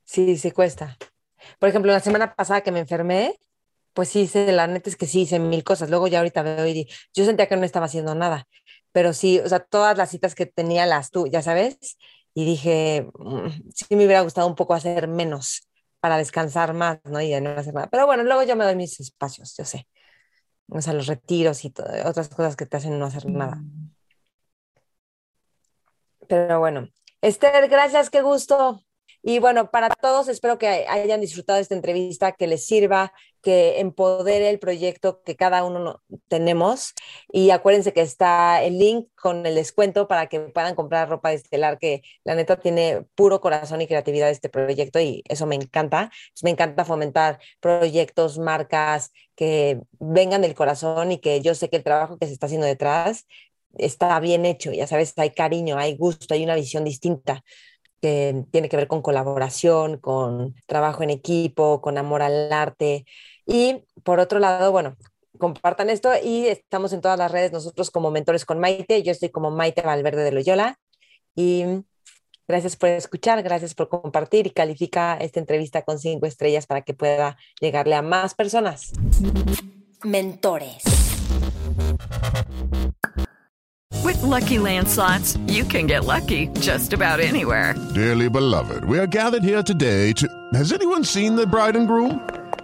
Sí, sí cuesta. Por ejemplo, la semana pasada que me enfermé, pues sí, la neta es que sí hice mil cosas. Luego ya ahorita veo y yo sentía que no estaba haciendo nada, pero sí, o sea, todas las citas que tenía las tú, ya sabes, y dije, mm, sí me hubiera gustado un poco hacer menos para descansar más, ¿no? Y no hacer nada. Pero bueno, luego ya me doy mis espacios, yo sé. O sea, los retiros y otras cosas que te hacen no hacer nada. Pero bueno, Esther, gracias, qué gusto. Y bueno, para todos, espero que hayan disfrutado esta entrevista, que les sirva, que empodere el proyecto que cada uno tenemos. Y acuérdense que está el link con el descuento para que puedan comprar ropa de estelar, que la neta tiene puro corazón y creatividad este proyecto y eso me encanta. Me encanta fomentar proyectos, marcas que vengan del corazón y que yo sé que el trabajo que se está haciendo detrás está bien hecho, ya sabes, hay cariño, hay gusto, hay una visión distinta que tiene que ver con colaboración, con trabajo en equipo, con amor al arte. Y por otro lado, bueno, compartan esto y estamos en todas las redes nosotros como mentores con Maite. Yo estoy como Maite Valverde de Loyola. Y gracias por escuchar, gracias por compartir y califica esta entrevista con cinco estrellas para que pueda llegarle a más personas. Mentores. With lucky landslots, you can get lucky just about anywhere. Dearly beloved, we are gathered here today to. Has anyone seen the bride and groom?